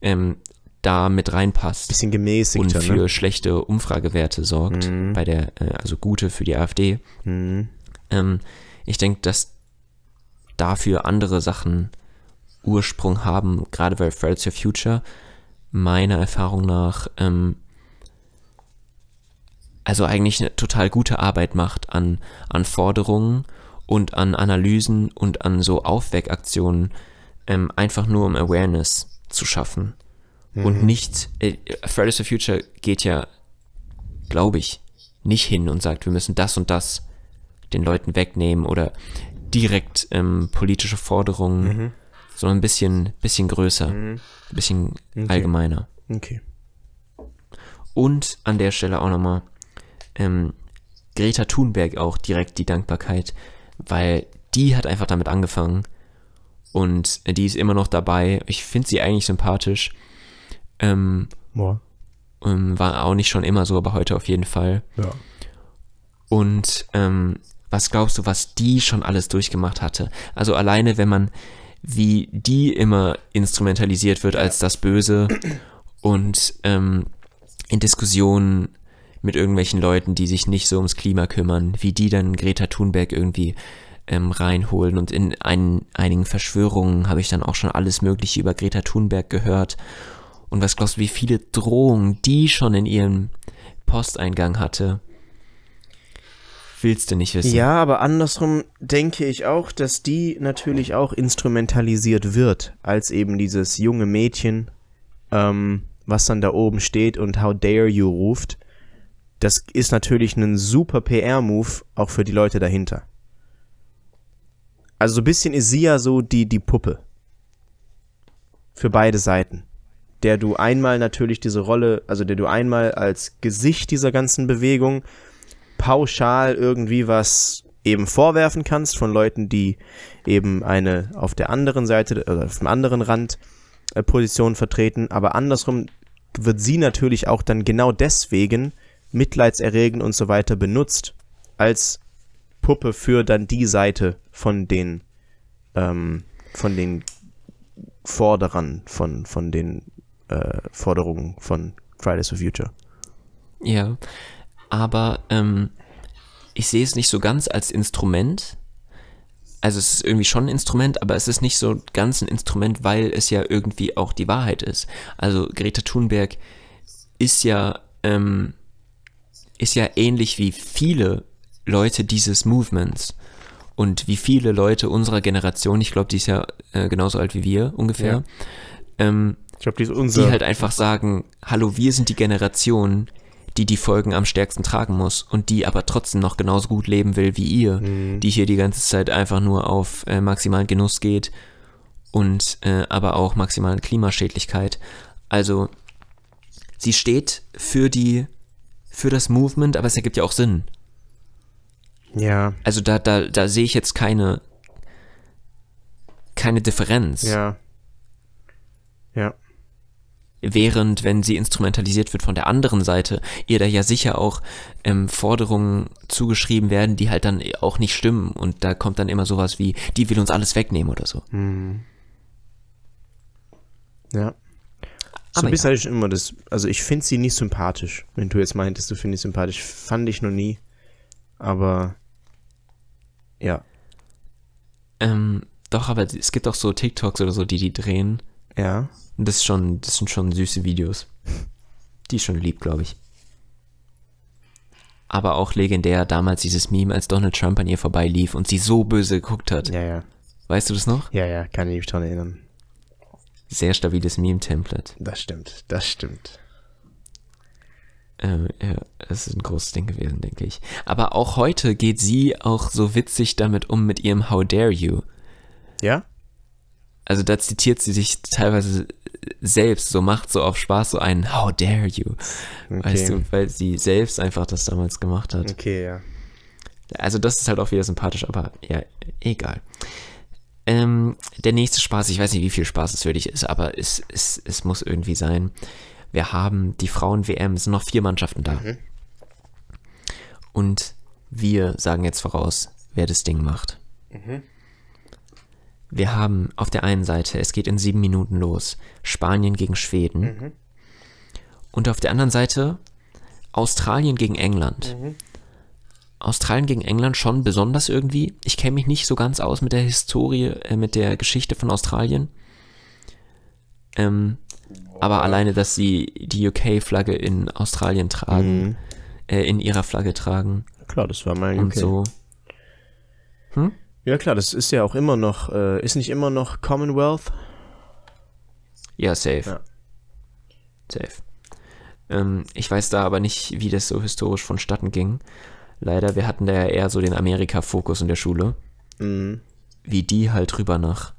ähm, da mit reinpasst. Bisschen gemäßigt. Und für ne? schlechte Umfragewerte sorgt, mhm. bei der, äh, also gute für die AfD. Mhm. Ähm, ich denke, dass dafür andere Sachen Ursprung haben, gerade bei Fridays for Future meiner Erfahrung nach ähm, also eigentlich eine total gute Arbeit macht an, an Forderungen und an Analysen und an so Aufweckaktionen, ähm, einfach nur um Awareness zu schaffen. Mhm. Und nicht, äh, Fridays for Future geht ja, glaube ich, nicht hin und sagt, wir müssen das und das den Leuten wegnehmen oder direkt ähm, politische Forderungen, mhm. sondern ein bisschen, bisschen größer, mhm. ein bisschen okay. allgemeiner. Okay. Und an der Stelle auch nochmal, ähm, Greta Thunberg auch direkt die Dankbarkeit, weil die hat einfach damit angefangen und die ist immer noch dabei. Ich finde sie eigentlich sympathisch. Ähm, Boah. ähm, war auch nicht schon immer so, aber heute auf jeden Fall. Ja. Und ähm, was glaubst du, was die schon alles durchgemacht hatte? Also alleine, wenn man wie die immer instrumentalisiert wird als das Böse und ähm, in Diskussionen mit irgendwelchen Leuten, die sich nicht so ums Klima kümmern, wie die dann Greta Thunberg irgendwie ähm, reinholen. Und in ein, einigen Verschwörungen habe ich dann auch schon alles Mögliche über Greta Thunberg gehört. Und was glaubst du, wie viele Drohungen die schon in ihrem Posteingang hatte? willst du nicht wissen. Ja, aber andersrum denke ich auch, dass die natürlich auch instrumentalisiert wird, als eben dieses junge Mädchen, ähm, was dann da oben steht und How dare you ruft. Das ist natürlich ein super PR-Move, auch für die Leute dahinter. Also so ein bisschen ist sie ja so die, die Puppe. Für beide Seiten. Der du einmal natürlich diese Rolle, also der du einmal als Gesicht dieser ganzen Bewegung pauschal irgendwie was eben vorwerfen kannst von Leuten, die eben eine auf der anderen Seite oder auf dem anderen Rand äh, Position vertreten, aber andersrum wird sie natürlich auch dann genau deswegen mitleidserregend und so weiter benutzt als Puppe für dann die Seite von den ähm, von den Forderern von von den äh, Forderungen von Fridays for Future. Ja, aber ähm, ich sehe es nicht so ganz als Instrument. Also es ist irgendwie schon ein Instrument, aber es ist nicht so ganz ein Instrument, weil es ja irgendwie auch die Wahrheit ist. Also Greta Thunberg ist ja ähm, ist ja ähnlich wie viele Leute dieses Movements und wie viele Leute unserer Generation, ich glaube, die ist ja äh, genauso alt wie wir ungefähr, ja. ähm, ich glaube, die ist unser. Die halt einfach sagen, hallo, wir sind die Generation, die die Folgen am stärksten tragen muss und die aber trotzdem noch genauso gut leben will wie ihr, mhm. die hier die ganze Zeit einfach nur auf äh, maximalen Genuss geht und äh, aber auch maximalen Klimaschädlichkeit. Also sie steht für die für das Movement, aber es ergibt ja auch Sinn. Ja. Also da da da sehe ich jetzt keine keine Differenz. Ja. Ja. Während, wenn sie instrumentalisiert wird von der anderen Seite, ihr da ja sicher auch ähm, Forderungen zugeschrieben werden, die halt dann auch nicht stimmen. Und da kommt dann immer sowas wie, die will uns alles wegnehmen oder so. Mhm. Ja. So Aber bist ja. halt immer das, also ich finde sie nicht sympathisch. Wenn du jetzt meintest, du findest sie sympathisch, fand ich noch nie. Aber ja. Ähm, doch, aber es gibt auch so TikToks oder so, die die drehen. Ja. Das, ist schon, das sind schon süße Videos. Die ist schon lieb, glaube ich. Aber auch legendär damals dieses Meme, als Donald Trump an ihr vorbeilief und sie so böse geguckt hat. Ja, ja. Weißt du das noch? Ja, ja, kann ich mich dran erinnern. Sehr stabiles Meme-Template. Das stimmt, das stimmt. Ähm, ja, das ist ein großes Ding gewesen, denke ich. Aber auch heute geht sie auch so witzig damit um mit ihrem How dare you. Ja? Also da zitiert sie sich teilweise selbst, so macht so auf Spaß so einen How dare you? Okay. Weißt du, weil sie selbst einfach das damals gemacht hat. Okay, ja. Also das ist halt auch wieder sympathisch, aber ja, egal. Ähm, der nächste Spaß, ich weiß nicht, wie viel Spaß es für dich ist, aber es, es, es muss irgendwie sein. Wir haben die Frauen-WM, es sind noch vier Mannschaften da. Mhm. Und wir sagen jetzt voraus, wer das Ding macht. Mhm. Wir haben auf der einen Seite, es geht in sieben Minuten los, Spanien gegen Schweden. Mhm. Und auf der anderen Seite Australien gegen England. Australien gegen England schon besonders irgendwie. Ich kenne mich nicht so ganz aus mit der Historie, äh, mit der Geschichte von Australien. Ähm, aber alleine, dass sie die UK-Flagge in Australien tragen, mhm. äh, in ihrer Flagge tragen. Klar, das war mal und so. Hm? Ja klar, das ist ja auch immer noch, äh, ist nicht immer noch Commonwealth? Ja, safe. Ja. Safe. Ähm, ich weiß da aber nicht, wie das so historisch vonstatten ging. Leider, wir hatten da ja eher so den Amerika-Fokus in der Schule. Mhm. Wie die halt rüber nach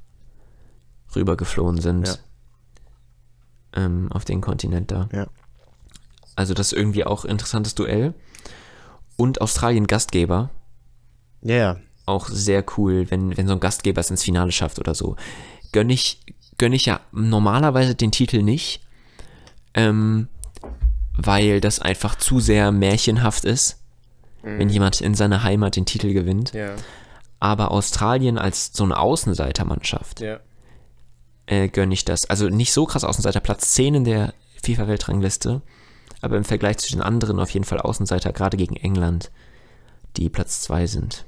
rüber geflohen sind. Ja. Ähm, auf den Kontinent da. Ja. Also das ist irgendwie auch interessantes Duell. Und Australien Gastgeber. Ja, ja auch sehr cool, wenn, wenn so ein Gastgeber es ins Finale schafft oder so. Gönne ich, gönn ich ja normalerweise den Titel nicht, ähm, weil das einfach zu sehr märchenhaft ist, mhm. wenn jemand in seiner Heimat den Titel gewinnt. Ja. Aber Australien als so eine Außenseitermannschaft ja. äh, gönne ich das. Also nicht so krass Außenseiter, Platz 10 in der FIFA-Weltrangliste, aber im Vergleich zu den anderen auf jeden Fall Außenseiter, gerade gegen England, die Platz 2 sind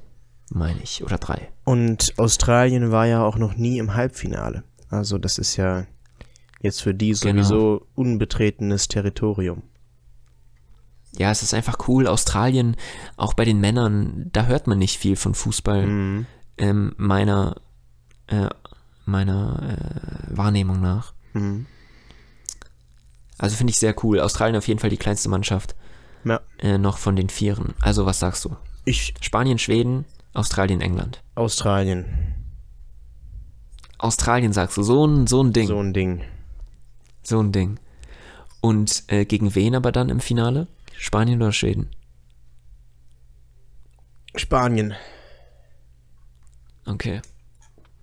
meine ich, oder drei. Und Australien war ja auch noch nie im Halbfinale. Also das ist ja jetzt für die genau. sowieso genau. unbetretenes Territorium. Ja, es ist einfach cool. Australien, auch bei den Männern, da hört man nicht viel von Fußball. Mhm. Ähm, meiner äh, meiner äh, Wahrnehmung nach. Mhm. Also finde ich sehr cool. Australien auf jeden Fall die kleinste Mannschaft. Ja. Äh, noch von den Vieren. Also was sagst du? Ich, Spanien, Schweden, Australien, England. Australien. Australien sagst du, so ein, so ein Ding. So ein Ding. So ein Ding. Und äh, gegen wen aber dann im Finale? Spanien oder Schweden? Spanien. Okay.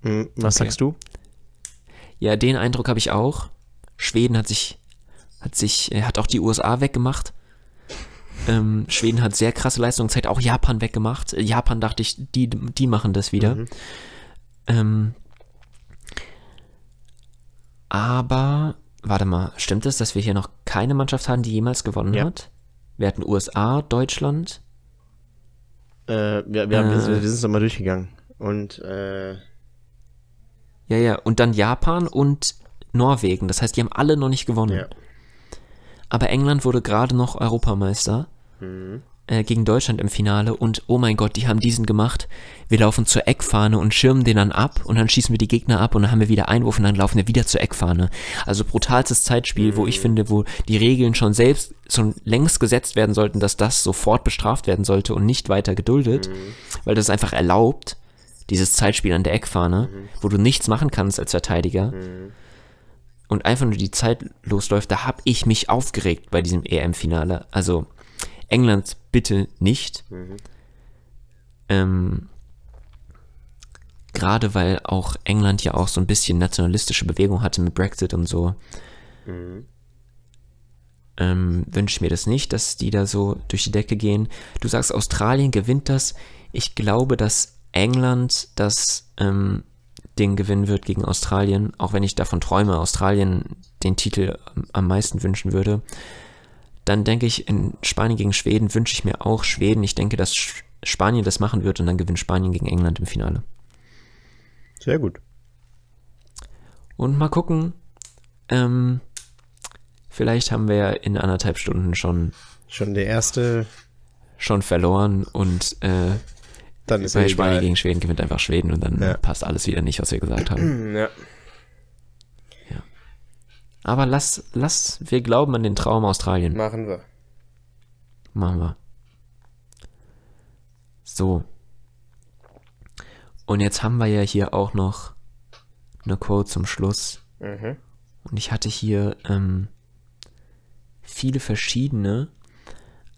Mhm. Was Okay. sagst du? Ja, den Eindruck habe ich auch. Schweden hat sich, hat sich, äh, hat auch die USA weggemacht. Ähm, Schweden hat sehr krasse Leistungen gezeigt, auch Japan weggemacht. Äh, Japan dachte ich, die, die machen das wieder. Mhm. Ähm, aber, warte mal, stimmt es, dass wir hier noch keine Mannschaft haben, die jemals gewonnen Ja. hat? Wir hatten USA, Deutschland. Äh, wir, wir, haben, Äh. wir, wir sind es nochmal durchgegangen. Und, äh, Ja, ja, und dann Japan und Norwegen. Das heißt, die haben alle noch nicht gewonnen. ja. Aber England wurde gerade noch Europameister Mhm. Äh, gegen Deutschland im Finale und oh mein Gott, die haben diesen gemacht. Wir laufen zur Eckfahne und schirmen den dann ab und dann schießen wir die Gegner ab und dann haben wir wieder Einwurf und dann laufen wir wieder zur Eckfahne. Also brutalstes Zeitspiel, wo ich finde, wo die Regeln schon selbst schon längst gesetzt werden sollten, dass das sofort bestraft werden sollte und nicht weiter geduldet, weil das einfach erlaubt, dieses Zeitspiel an der Eckfahne, wo du nichts machen kannst als Verteidiger und einfach nur die Zeit losläuft, da habe ich mich aufgeregt bei diesem EM-Finale. Also England bitte nicht. Ähm, Gerade weil auch England ja auch so ein bisschen nationalistische Bewegung hatte mit Brexit und so. Ähm, wünsche ich mir das nicht, dass die da so durch die Decke gehen. Du sagst, Australien gewinnt das. Ich glaube, dass England das ähm, Ding gewinnen wird gegen Australien, auch wenn ich davon träume, Australien den Titel am meisten wünschen würde. Dann denke ich, in Spanien gegen Schweden wünsche ich mir auch Schweden. Ich denke, dass Spanien das machen wird und dann gewinnt Spanien gegen England im Finale. Sehr gut. Und mal gucken. Ähm, vielleicht haben wir ja in anderthalb Stunden schon, Schon der erste, schon verloren und äh, dann ist bei Spanien egal. gegen Schweden gewinnt einfach Schweden und dann Ja. passt alles wieder nicht, was wir gesagt haben. [clears throat] Ja. Aber lass, lass, wir glauben an den Traum Australien. Machen wir. Machen wir. So. Und jetzt haben wir ja hier auch noch eine Quote zum Schluss. Mhm. Und ich hatte hier ähm, viele verschiedene,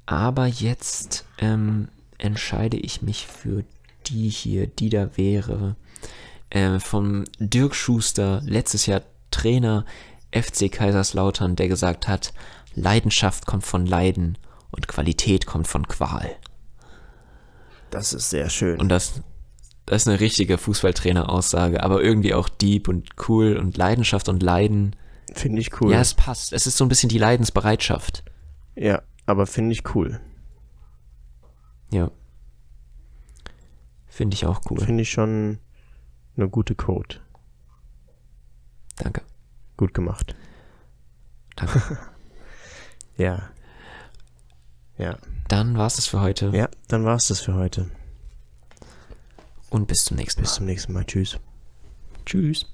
aber jetzt ähm, entscheide ich mich für die hier, die da wäre. Äh, vom Dirk Schuster, letztes Jahr Trainer FC Kaiserslautern, der gesagt hat, Leidenschaft kommt von Leiden und Qualität kommt von Qual. Das ist sehr schön. Und das, das ist eine richtige Fußballtrainer-Aussage, aber irgendwie auch deep und cool und Leidenschaft und Leiden. Finde ich cool. Ja, es passt. Es ist so ein bisschen die Leidensbereitschaft. Ja, aber finde ich cool. Ja. Finde ich auch cool. Finde ich schon eine gute Code. Danke. Gut gemacht. Danke. [laughs] Ja. Ja. Dann war's es für heute Ja, dann war's das für heute. und bis zum nächsten Mal. Bis zum nächsten Mal. Tschüss. Tschüss.